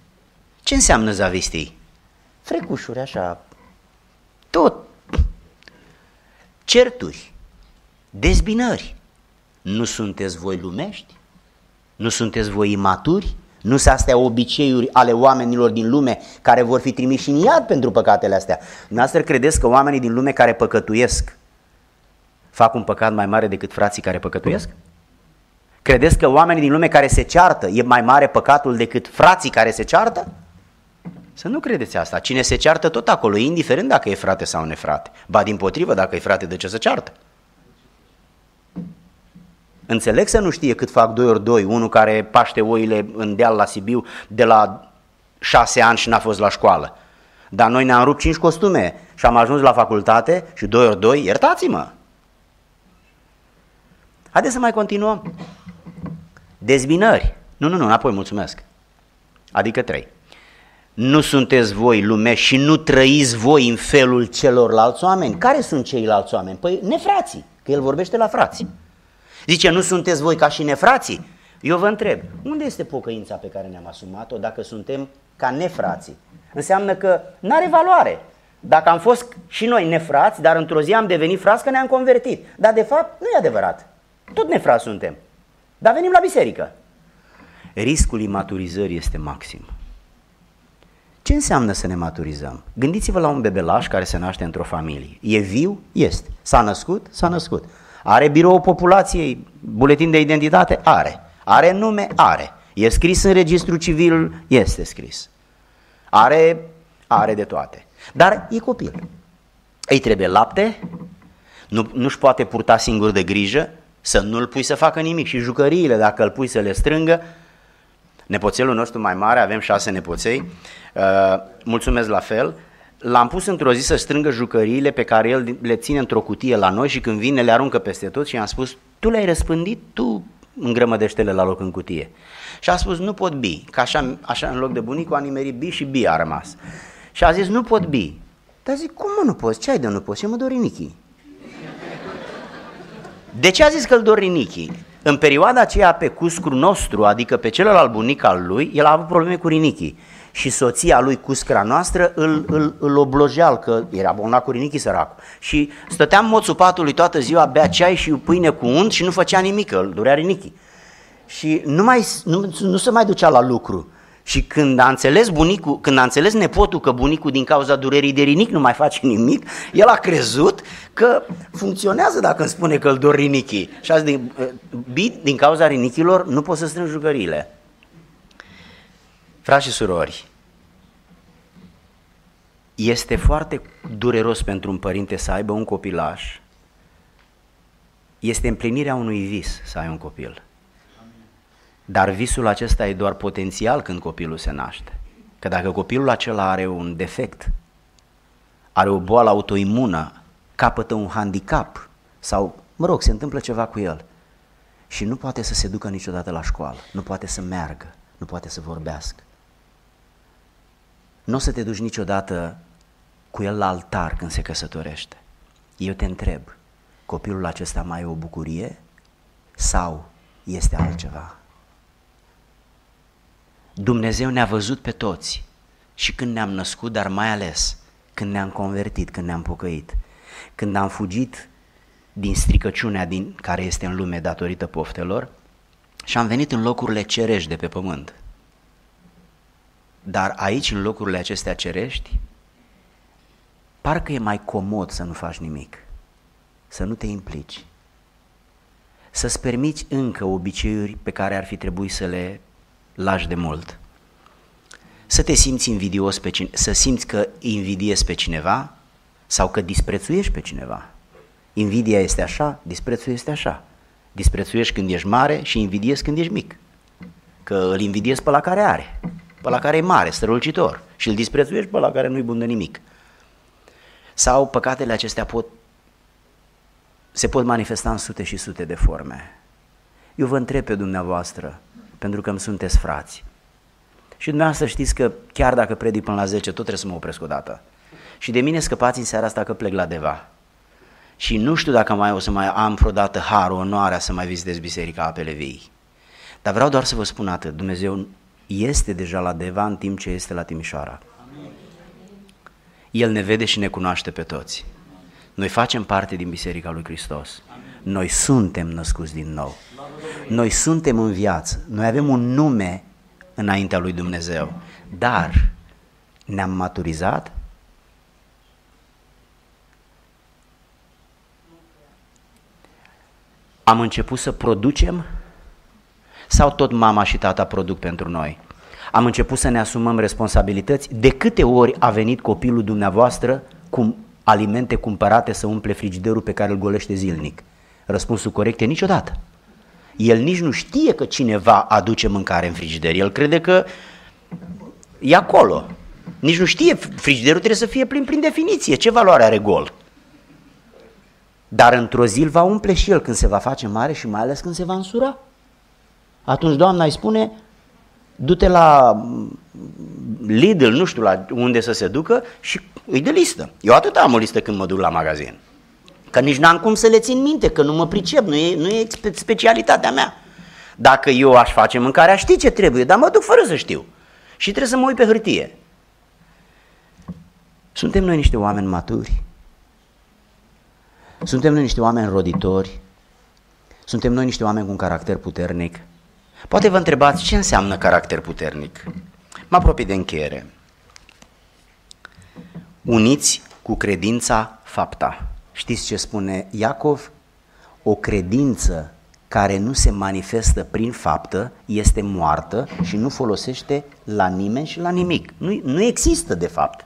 [SPEAKER 1] Ce înseamnă zavistii? Frecușuri așa, tot. Certuri, dezbinări. Nu sunteți voi lumești? Nu sunteți voi imaturi? Nu sunt astea obiceiuri ale oamenilor din lume care vor fi trimiși în iad pentru păcatele astea. Noastră credeți că oamenii din lume care păcătuiesc fac un păcat mai mare decât frații care păcătuiesc? Credeți că oamenii din lume care se ceartă e mai mare păcatul decât frații care se ceartă? Să nu credeți asta. Cine se ceartă tot acolo, indiferent dacă e frate sau nefrate. Ba din potrivă, dacă e frate, de ce se ceartă? Înțeleg să nu știe cât fac doi ori doi, unul care paște oile în deal la Sibiu de la șase ani și n-a fost la școală. Dar noi ne-am rupt cinci costume și am ajuns la facultate și doi ori doi, iertați-mă! Haideți să mai continuăm. Dezbinări. Nu, nu, nu, înapoi, mulțumesc. Adică trei. Nu sunteți voi lume și nu trăiți voi în felul celorlalți oameni. Care sunt ceilalți oameni? Păi nefrații, că el vorbește la frații. Zice, nu sunteți voi ca și nefrații? Eu vă întreb, unde este pocăința pe care ne-am asumat-o dacă suntem ca nefrații? Înseamnă că nu are valoare. Dacă am fost și noi nefrați, dar într-o zi am devenit frați că ne-am convertit. Dar de fapt nu e adevărat. Tot nefrați suntem. Dar venim la biserică. Riscul imaturizării este maxim. Ce înseamnă să ne maturizăm? Gândiți-vă la un bebelaș care se naște într-o familie. E viu? Este. S-a născut? S-a născut. Are biroul populației, buletin de identitate? Are. Are nume? Are. E scris în registru civil? Este scris. Are, are de toate. Dar e copil. Îi trebuie lapte, nu, nu-și poate purta singur de grijă, să nu-l pui să facă nimic și jucăriile, dacă îl pui să le strângă, nepoțelul nostru mai mare, avem șase nepoței, uh, mulțumesc la fel, l-am pus într-o zi să strângă jucăriile pe care el le ține într-o cutie la noi și când vine le aruncă peste tot și i-am spus, tu le-ai răspândit, tu îngrămădește-le la loc în cutie. Și a spus, nu pot bi, că așa, așa în loc de bunicul a nimerit bi și bi a rămas. Și a zis, nu pot bi. Dar zic, cum mă nu poți? Ce ai de nu poți? Și mă dori Nichi. De ce a zis că îl dor rinichii? În perioada aceea pe cuscru nostru, adică pe celălalt bunic al lui, el a avut probleme cu rinichii. Și soția lui, cuscra noastră, îl, îl, îl oblojeal, că era bolnav cu rinichii săracul. Și stăteam moțul patului toată ziua, bea ceai și pâine cu unt și nu făcea nimic, îl durea rinichii. Și nu, mai, nu, nu se mai ducea la lucru. Și când a înțeles bunicul, când a înțeles nepotul că bunicul din cauza durerii de rinic nu mai face nimic, el a crezut că funcționează dacă îmi spune că îl dor rinichii. Și azi din, din, din cauza rinichilor nu poți să strângi jucăriile. Frați și surori, este foarte dureros pentru un părinte să aibă un copilaș. Este împlinirea unui vis să ai un copil. Dar visul acesta e doar potențial când copilul se naște. Că dacă copilul acela are un defect, are o boală autoimună, capătă un handicap sau, mă rog, se întâmplă ceva cu el și nu poate să se ducă niciodată la școală, nu poate să meargă, nu poate să vorbească. Nu o să te duci niciodată cu el la altar când se căsătorește. Eu te întreb, copilul acesta mai e o bucurie sau este altceva? Dumnezeu ne-a văzut pe toți și când ne-am născut, dar mai ales când ne-am convertit, când ne-am pocăit, când am fugit din stricăciunea din care este în lume datorită poftelor și am venit în locurile cerești de pe pământ. Dar aici, în locurile acestea cerești, parcă e mai comod să nu faci nimic, să nu te implici, să-ți permiți încă obiceiuri pe care ar fi trebuit să le lași de mult. Să te simți invidios pe cine, să simți că invidiezi pe cineva sau că disprețuiești pe cineva. Invidia este așa, disprețul este așa. Disprețuiești când ești mare și invidiezi când ești mic. Că îl invidiezi pe la care are, pe la care e mare, strălucitor și îl disprețuiești pe la care nu-i bun de nimic. Sau păcatele acestea pot, se pot manifesta în sute și sute de forme. Eu vă întreb pe dumneavoastră, pentru că îmi sunteți frați. Și dumneavoastră știți că chiar dacă predic până la 10, tot trebuie să mă opresc o dată. Și de mine scăpați în seara asta că plec la Deva. Și nu știu dacă mai o să mai am vreodată harul, onoarea să mai vizitez Biserica Apele Vii. Dar vreau doar să vă spun atât, Dumnezeu este deja la Deva în timp ce este la Timișoara. El ne vede și ne cunoaște pe toți. Noi facem parte din Biserica lui Hristos. Noi suntem născuți din nou. Noi suntem în viață, noi avem un nume înaintea lui Dumnezeu, dar ne-am maturizat? Am început să producem? Sau tot mama și tata produc pentru noi? Am început să ne asumăm responsabilități? De câte ori a venit copilul dumneavoastră cu alimente cumpărate să umple frigiderul pe care îl golește zilnic? Răspunsul corect e niciodată. El nici nu știe că cineva aduce mâncare în frigider. El crede că e acolo. Nici nu știe, frigiderul trebuie să fie plin prin definiție. Ce valoare are gol? Dar într-o zi îl va umple și el când se va face mare și mai ales când se va însura. Atunci doamna îi spune, du-te la Lidl, nu știu la unde să se ducă și îi de listă. Eu atât am o listă când mă duc la magazin. Că nici n-am cum să le țin minte, că nu mă pricep, nu e, nu e specialitatea mea. Dacă eu aș face mâncarea, știi ce trebuie, dar mă duc fără să știu. Și trebuie să mă uit pe hârtie. Suntem noi niște oameni maturi? Suntem noi niște oameni roditori? Suntem noi niște oameni cu un caracter puternic? Poate vă întrebați ce înseamnă caracter puternic. Mă apropii de încheiere. Uniți cu credința fapta. Știți ce spune Iacov? O credință care nu se manifestă prin faptă este moartă și nu folosește la nimeni și la nimic. Nu, nu există de fapt.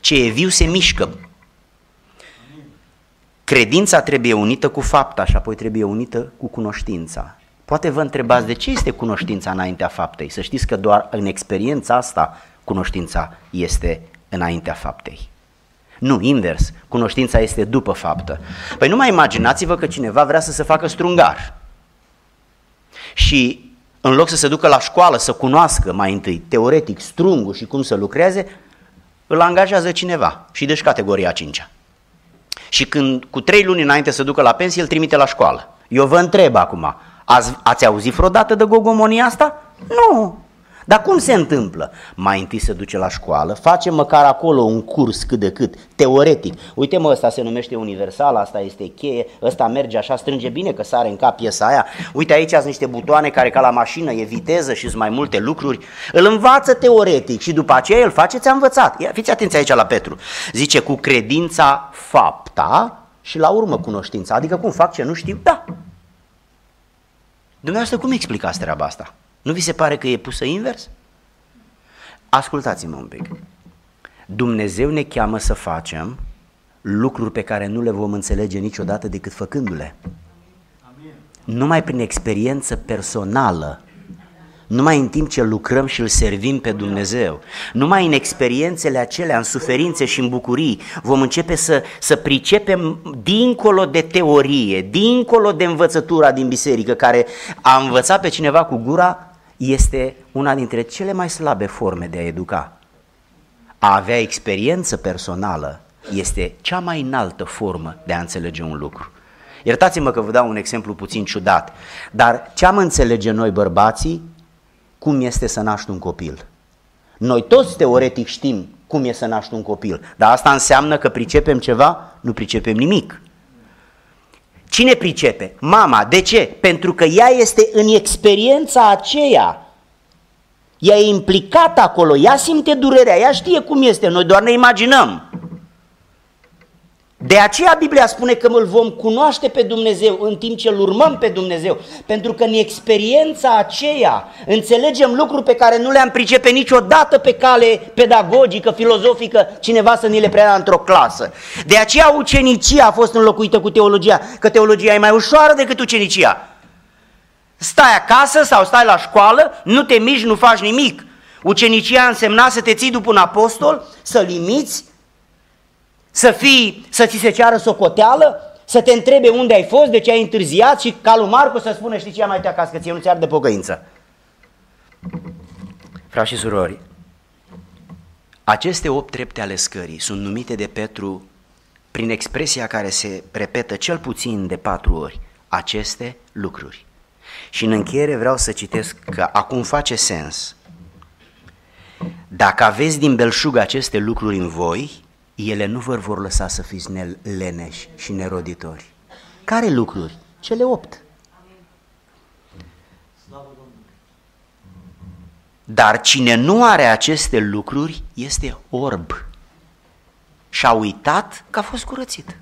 [SPEAKER 1] Ce e viu se mișcă. Credința trebuie unită cu fapta și apoi trebuie unită cu cunoștința. Poate vă întrebați de ce este cunoștința înaintea faptei. Să știți că doar în experiența asta cunoștința este înaintea faptei. Nu, invers. Cunoștința este după faptă. Păi nu mai imaginați-vă că cineva vrea să se facă strungar. Și în loc să se ducă la școală să cunoască mai întâi teoretic strungul și cum să lucreze, îl angajează cineva și deci categoria 5 -a. Și când cu trei luni înainte să ducă la pensie, îl trimite la școală. Eu vă întreb acum, ați, ați auzit vreodată de gogomonia asta? Nu. Dar cum se întâmplă? Mai întâi se duce la școală, face măcar acolo un curs cât de cât, teoretic. Uite mă, ăsta se numește universal, asta este cheie, ăsta merge așa, strânge bine că sare în cap piesa aia. Uite aici sunt niște butoane care ca la mașină e viteză și sunt mai multe lucruri. Îl învață teoretic și după aceea îl face, ți-a învățat. Ia, fiți atenți aici la Petru. Zice cu credința fapta și la urmă cunoștința. Adică cum fac ce nu știu? Da. Dumneavoastră cum explicați treaba asta? Nu vi se pare că e pusă invers? Ascultați-mă un pic. Dumnezeu ne cheamă să facem lucruri pe care nu le vom înțelege niciodată decât făcându-le. Numai prin experiență personală numai în timp ce lucrăm și îl servim pe Dumnezeu, numai în experiențele acelea, în suferințe și în bucurii, vom începe să, să pricepem dincolo de teorie, dincolo de învățătura din biserică, care a învățat pe cineva cu gura este una dintre cele mai slabe forme de a educa. A avea experiență personală este cea mai înaltă formă de a înțelege un lucru. Iertați-mă că vă dau un exemplu puțin ciudat, dar ce am înțelege noi bărbații, cum este să naști un copil? Noi toți teoretic știm cum e să naști un copil, dar asta înseamnă că pricepem ceva? Nu pricepem nimic. Cine pricepe? Mama. De ce? Pentru că ea este în experiența aceea. Ea e implicată acolo, ea simte durerea, ea știe cum este, noi doar ne imaginăm. De aceea Biblia spune că îl vom cunoaște pe Dumnezeu în timp ce îl urmăm pe Dumnezeu, pentru că în experiența aceea înțelegem lucruri pe care nu le-am pricepe niciodată pe cale pedagogică, filozofică, cineva să ni le preia într-o clasă. De aceea ucenicia a fost înlocuită cu teologia, că teologia e mai ușoară decât ucenicia. Stai acasă sau stai la școală, nu te miști, nu faci nimic. Ucenicia însemna să te ții după un apostol, să limiți, să, fii, să ți se ceară socoteală, să te întrebe unde ai fost, de ce ai întârziat și ca lui Marcu să spună, știi ce mai te acasă, că ție nu ți de pocăință. Frați și surori, aceste opt trepte ale scării sunt numite de Petru prin expresia care se repetă cel puțin de patru ori, aceste lucruri. Și în încheiere vreau să citesc că acum face sens. Dacă aveți din belșug aceste lucruri în voi, ele nu vă vor lăsa să fiți leneși și neroditori. Care lucruri? Cele opt. Dar cine nu are aceste lucruri este orb și a uitat că a fost curățit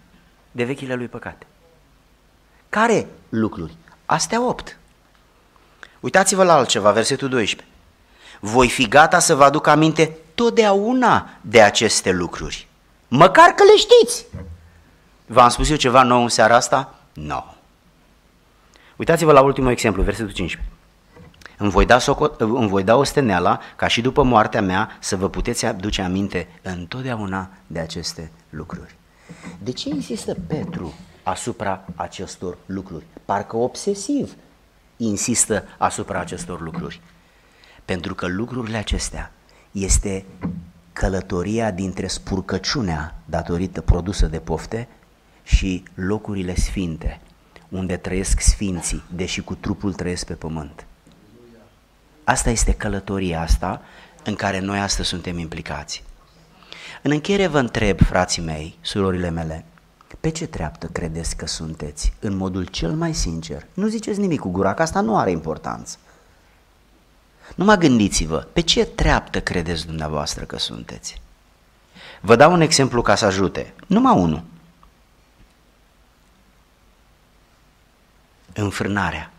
[SPEAKER 1] de vechile lui păcate. Care lucruri? Astea opt. Uitați-vă la altceva, versetul 12. Voi fi gata să vă aduc aminte totdeauna de aceste lucruri. Măcar că le știți. V-am spus eu ceva nou în seara asta? Nu. No. Uitați-vă la ultimul exemplu, versetul 15. Îmi voi, da socot, îmi voi da o steneala ca și după moartea mea să vă puteți aduce aminte întotdeauna de aceste lucruri. De ce insistă Petru asupra acestor lucruri? Parcă obsesiv insistă asupra acestor lucruri. Pentru că lucrurile acestea este călătoria dintre spurcăciunea datorită produsă de pofte și locurile sfinte, unde trăiesc sfinții, deși cu trupul trăiesc pe pământ. Asta este călătoria asta în care noi astăzi suntem implicați. În încheiere vă întreb, frații mei, surorile mele, pe ce treaptă credeți că sunteți în modul cel mai sincer? Nu ziceți nimic cu gura, că asta nu are importanță. Numai gândiți-vă, pe ce treaptă credeți dumneavoastră că sunteți? Vă dau un exemplu ca să ajute. Numai unul. Înfrânarea.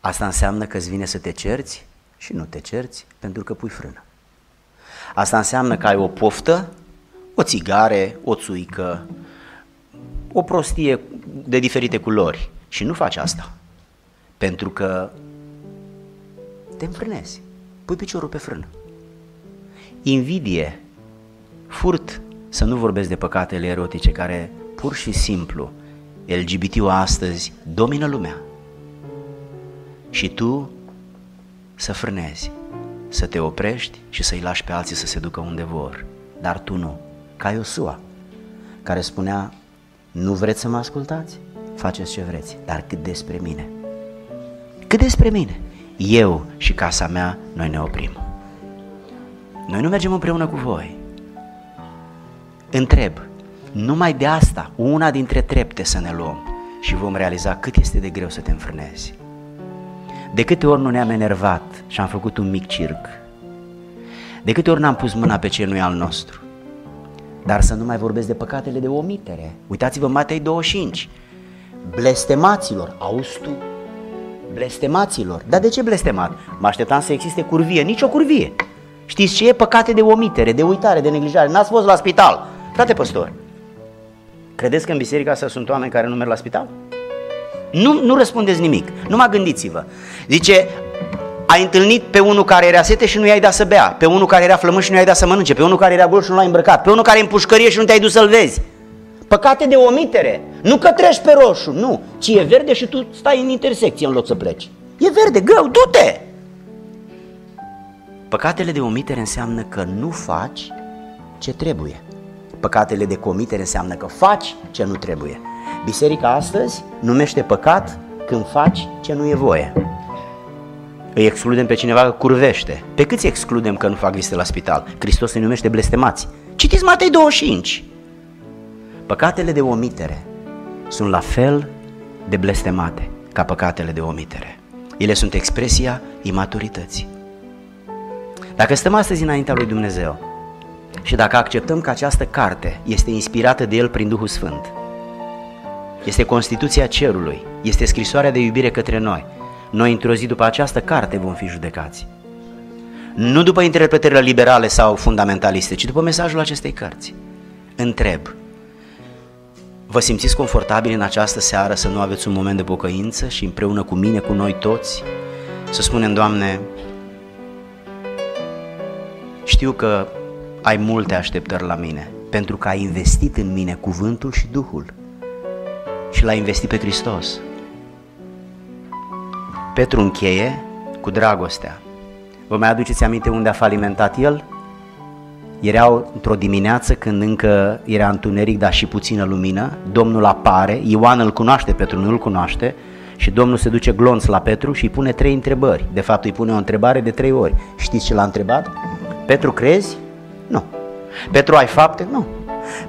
[SPEAKER 1] Asta înseamnă că îți vine să te cerți și nu te cerți pentru că pui frână. Asta înseamnă că ai o poftă, o țigare, o țuică, o prostie de diferite culori și nu faci asta pentru că te înfrânezi, pui piciorul pe frână. Invidie, furt, să nu vorbesc de păcatele erotice care pur și simplu LGBT-ul astăzi domină lumea. Și tu să frânezi, să te oprești și să-i lași pe alții să se ducă unde vor. Dar tu nu, ca Iosua, care spunea, nu vreți să mă ascultați? Faceți ce vreți, dar cât despre mine? Cât despre mine? Eu și casa mea, noi ne oprim. Noi nu mergem împreună cu voi. Întreb, numai de asta, una dintre trepte să ne luăm și vom realiza cât este de greu să te înfrânezi. De câte ori nu ne-am enervat și am făcut un mic circ? De câte ori n-am pus mâna pe ce nu e al nostru? Dar să nu mai vorbesc de păcatele de omitere. Uitați-vă Matei 25. Blestemaților, auzi tu? Blestemaților. Dar de ce blestemat? Mă așteptam să existe curvie. Nici o curvie. Știți ce e? Păcate de omitere, de uitare, de neglijare. N-ați fost la spital. Frate păstor, credeți că în biserica asta sunt oameni care nu merg la spital? Nu, nu răspundeți nimic, numai gândiți-vă. Zice, ai întâlnit pe unul care era sete și nu i-ai dat să bea, pe unul care era flământ și nu i-ai dat să mănânce, pe unul care era gol și nu l-ai îmbrăcat, pe unul care e în pușcărie și nu te-ai dus să-l vezi. Păcate de omitere, nu că treci pe roșu, nu, ci e verde și tu stai în intersecție în loc să pleci. E verde, greu, du-te! Păcatele de omitere înseamnă că nu faci ce trebuie. Păcatele de comitere înseamnă că faci ce nu trebuie. Biserica astăzi numește păcat când faci ce nu e voie. Îi excludem pe cineva că curvește. Pe câți excludem că nu fac vizite la spital? Hristos îi numește blestemați. Citiți Matei 25. Păcatele de omitere sunt la fel de blestemate ca păcatele de omitere. Ele sunt expresia imaturității. Dacă stăm astăzi înaintea lui Dumnezeu și dacă acceptăm că această carte este inspirată de El prin Duhul Sfânt, este Constituția Cerului, este scrisoarea de iubire către noi, noi într-o zi după această carte vom fi judecați. Nu după interpretările liberale sau fundamentaliste, ci după mesajul acestei cărți. Întreb, vă simțiți confortabil în această seară să nu aveți un moment de pocăință și împreună cu mine, cu noi toți, să spunem, Doamne, știu că ai multe așteptări la mine, pentru că ai investit în mine cuvântul și Duhul și l-ai investit pe Hristos. Petru încheie cu dragostea. Vă mai aduceți aminte unde a falimentat el? Erau într-o dimineață când încă era întuneric, dar și puțină lumină. Domnul apare, Ioan îl cunoaște, Petru nu îl cunoaște și Domnul se duce glonț la Petru și îi pune trei întrebări. De fapt îi pune o întrebare de trei ori. Știți ce l-a întrebat? Petru, crezi? Nu. Petru, ai fapte? Nu.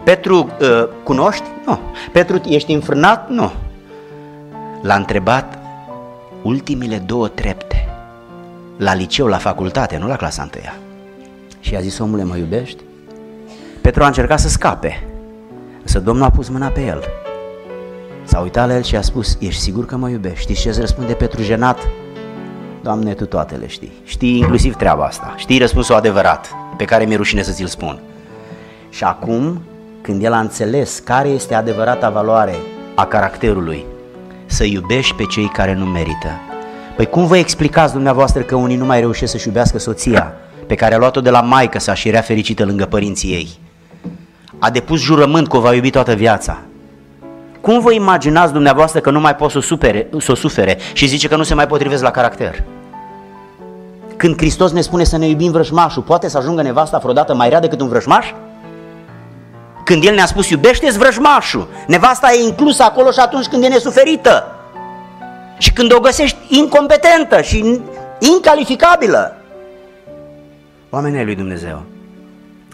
[SPEAKER 1] Petru, uh, cunoști? Nu. Petru, ești înfrânat? Nu. L-a întrebat ultimile două trepte, la liceu, la facultate, nu la clasa întâia. Și a zis, omule, mă iubești? Petru a încercat să scape, însă Domnul a pus mâna pe el. S-a uitat la el și a spus, ești sigur că mă iubești? Știi ce îți răspunde Petru jenat? Doamne, Tu toate le știi. Știi inclusiv treaba asta. Știi răspunsul adevărat, pe care mi-e rușine să ți-l spun. Și acum, când el a înțeles care este adevărata valoare a caracterului, să iubești pe cei care nu merită. Păi cum vă explicați dumneavoastră că unii nu mai reușesc să-și iubească soția, pe care a luat-o de la maică sa și era fericită lângă părinții ei? A depus jurământ că o va iubi toată viața. Cum vă imaginați dumneavoastră că nu mai pot să o, supere, să o sufere și zice că nu se mai potrivesc la caracter? Când Hristos ne spune să ne iubim vrăjmașul, poate să ajungă nevasta vreodată mai rea decât un vrăjmaș? Când El ne-a spus iubește-ți vrăjmașul, nevasta e inclusă acolo și atunci când e nesuferită. Și când o găsești incompetentă și incalificabilă. Oamenii lui Dumnezeu,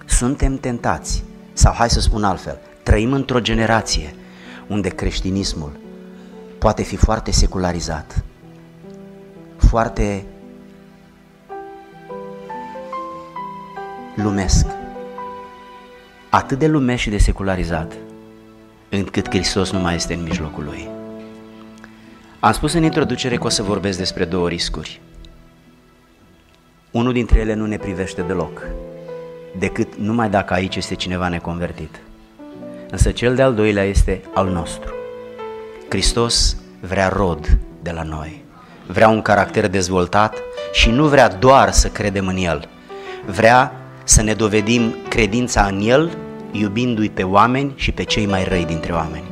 [SPEAKER 1] suntem tentați, sau hai să spun altfel, trăim într-o generație unde creștinismul poate fi foarte secularizat, foarte lumesc, atât de lumesc și de secularizat, încât Hristos nu mai este în mijlocul lui. Am spus în introducere că o să vorbesc despre două riscuri. Unul dintre ele nu ne privește deloc, decât numai dacă aici este cineva neconvertit. Însă cel de-al doilea este al nostru. Hristos vrea rod de la noi, vrea un caracter dezvoltat și nu vrea doar să credem în El, vrea să ne dovedim credința în El, iubindu-i pe oameni și pe cei mai răi dintre oameni.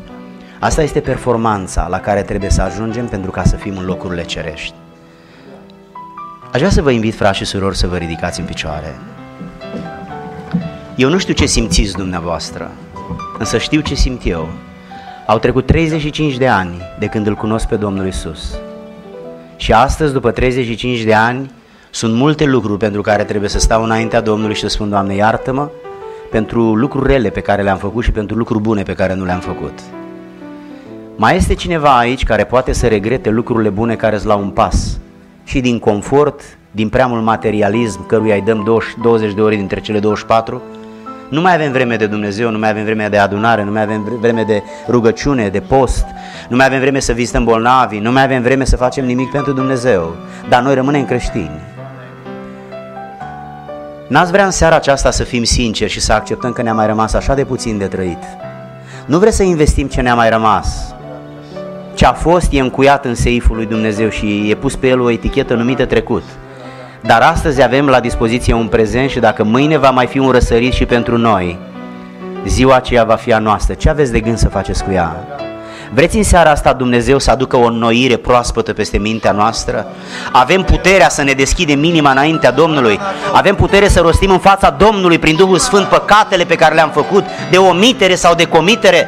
[SPEAKER 1] Asta este performanța la care trebuie să ajungem pentru ca să fim în locurile cerești. Aș vrea să vă invit, frați și surori, să vă ridicați în picioare. Eu nu știu ce simțiți dumneavoastră, însă știu ce simt eu. Au trecut 35 de ani de când îl cunosc pe Domnul Isus. Și astăzi, după 35 de ani, sunt multe lucruri pentru care trebuie să stau înaintea Domnului și să spun, Doamne, iartă-mă pentru lucruri rele pe care le-am făcut și pentru lucruri bune pe care nu le-am făcut. Mai este cineva aici care poate să regrete lucrurile bune care îți la un pas și din confort, din prea mult materialism căruia îi dăm 20 de ore dintre cele 24? Nu mai avem vreme de Dumnezeu, nu mai avem vreme de adunare, nu mai avem vreme de rugăciune, de post, nu mai avem vreme să vizităm bolnavi, nu mai avem vreme să facem nimic pentru Dumnezeu, dar noi rămânem creștini. N-ați vrea în seara aceasta să fim sinceri și să acceptăm că ne-a mai rămas așa de puțin de trăit. Nu vreți să investim ce ne-a mai rămas. Ce a fost e încuiat în seiful lui Dumnezeu și e pus pe el o etichetă numită trecut. Dar astăzi avem la dispoziție un prezent și dacă mâine va mai fi un răsărit și pentru noi, ziua aceea va fi a noastră. Ce aveți de gând să faceți cu ea? Vreți în seara asta Dumnezeu să aducă o noire proaspătă peste mintea noastră? Avem puterea să ne deschidem minima înaintea Domnului? Avem putere să rostim în fața Domnului prin Duhul Sfânt păcatele pe care le-am făcut de omitere sau de comitere?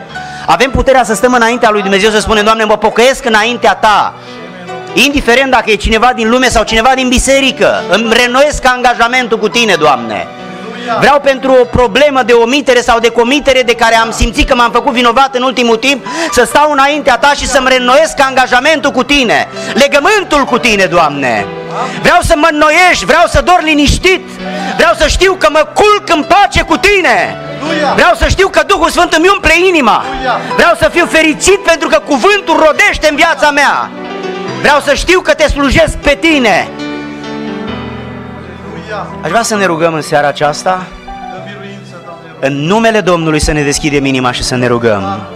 [SPEAKER 1] Avem puterea să stăm înaintea lui Dumnezeu să spunem, Doamne, mă pocăiesc înaintea Ta. Indiferent dacă e cineva din lume sau cineva din biserică, îmi renoiesc angajamentul cu Tine, Doamne. Vreau pentru o problemă de omitere sau de comitere de care am simțit că m-am făcut vinovat în ultimul timp, să stau înaintea ta și să-mi reînnoiesc angajamentul cu tine, legământul cu tine, Doamne. Vreau să mă înnoiești, vreau să dor liniștit, vreau să știu că mă culc în pace cu tine. Vreau să știu că Duhul Sfânt îmi umple inima. Vreau să fiu fericit pentru că cuvântul rodește în viața mea. Vreau să știu că te slujesc pe tine. Aș vrea să ne rugăm în seara aceasta în numele Domnului să ne deschidem inima și să ne rugăm.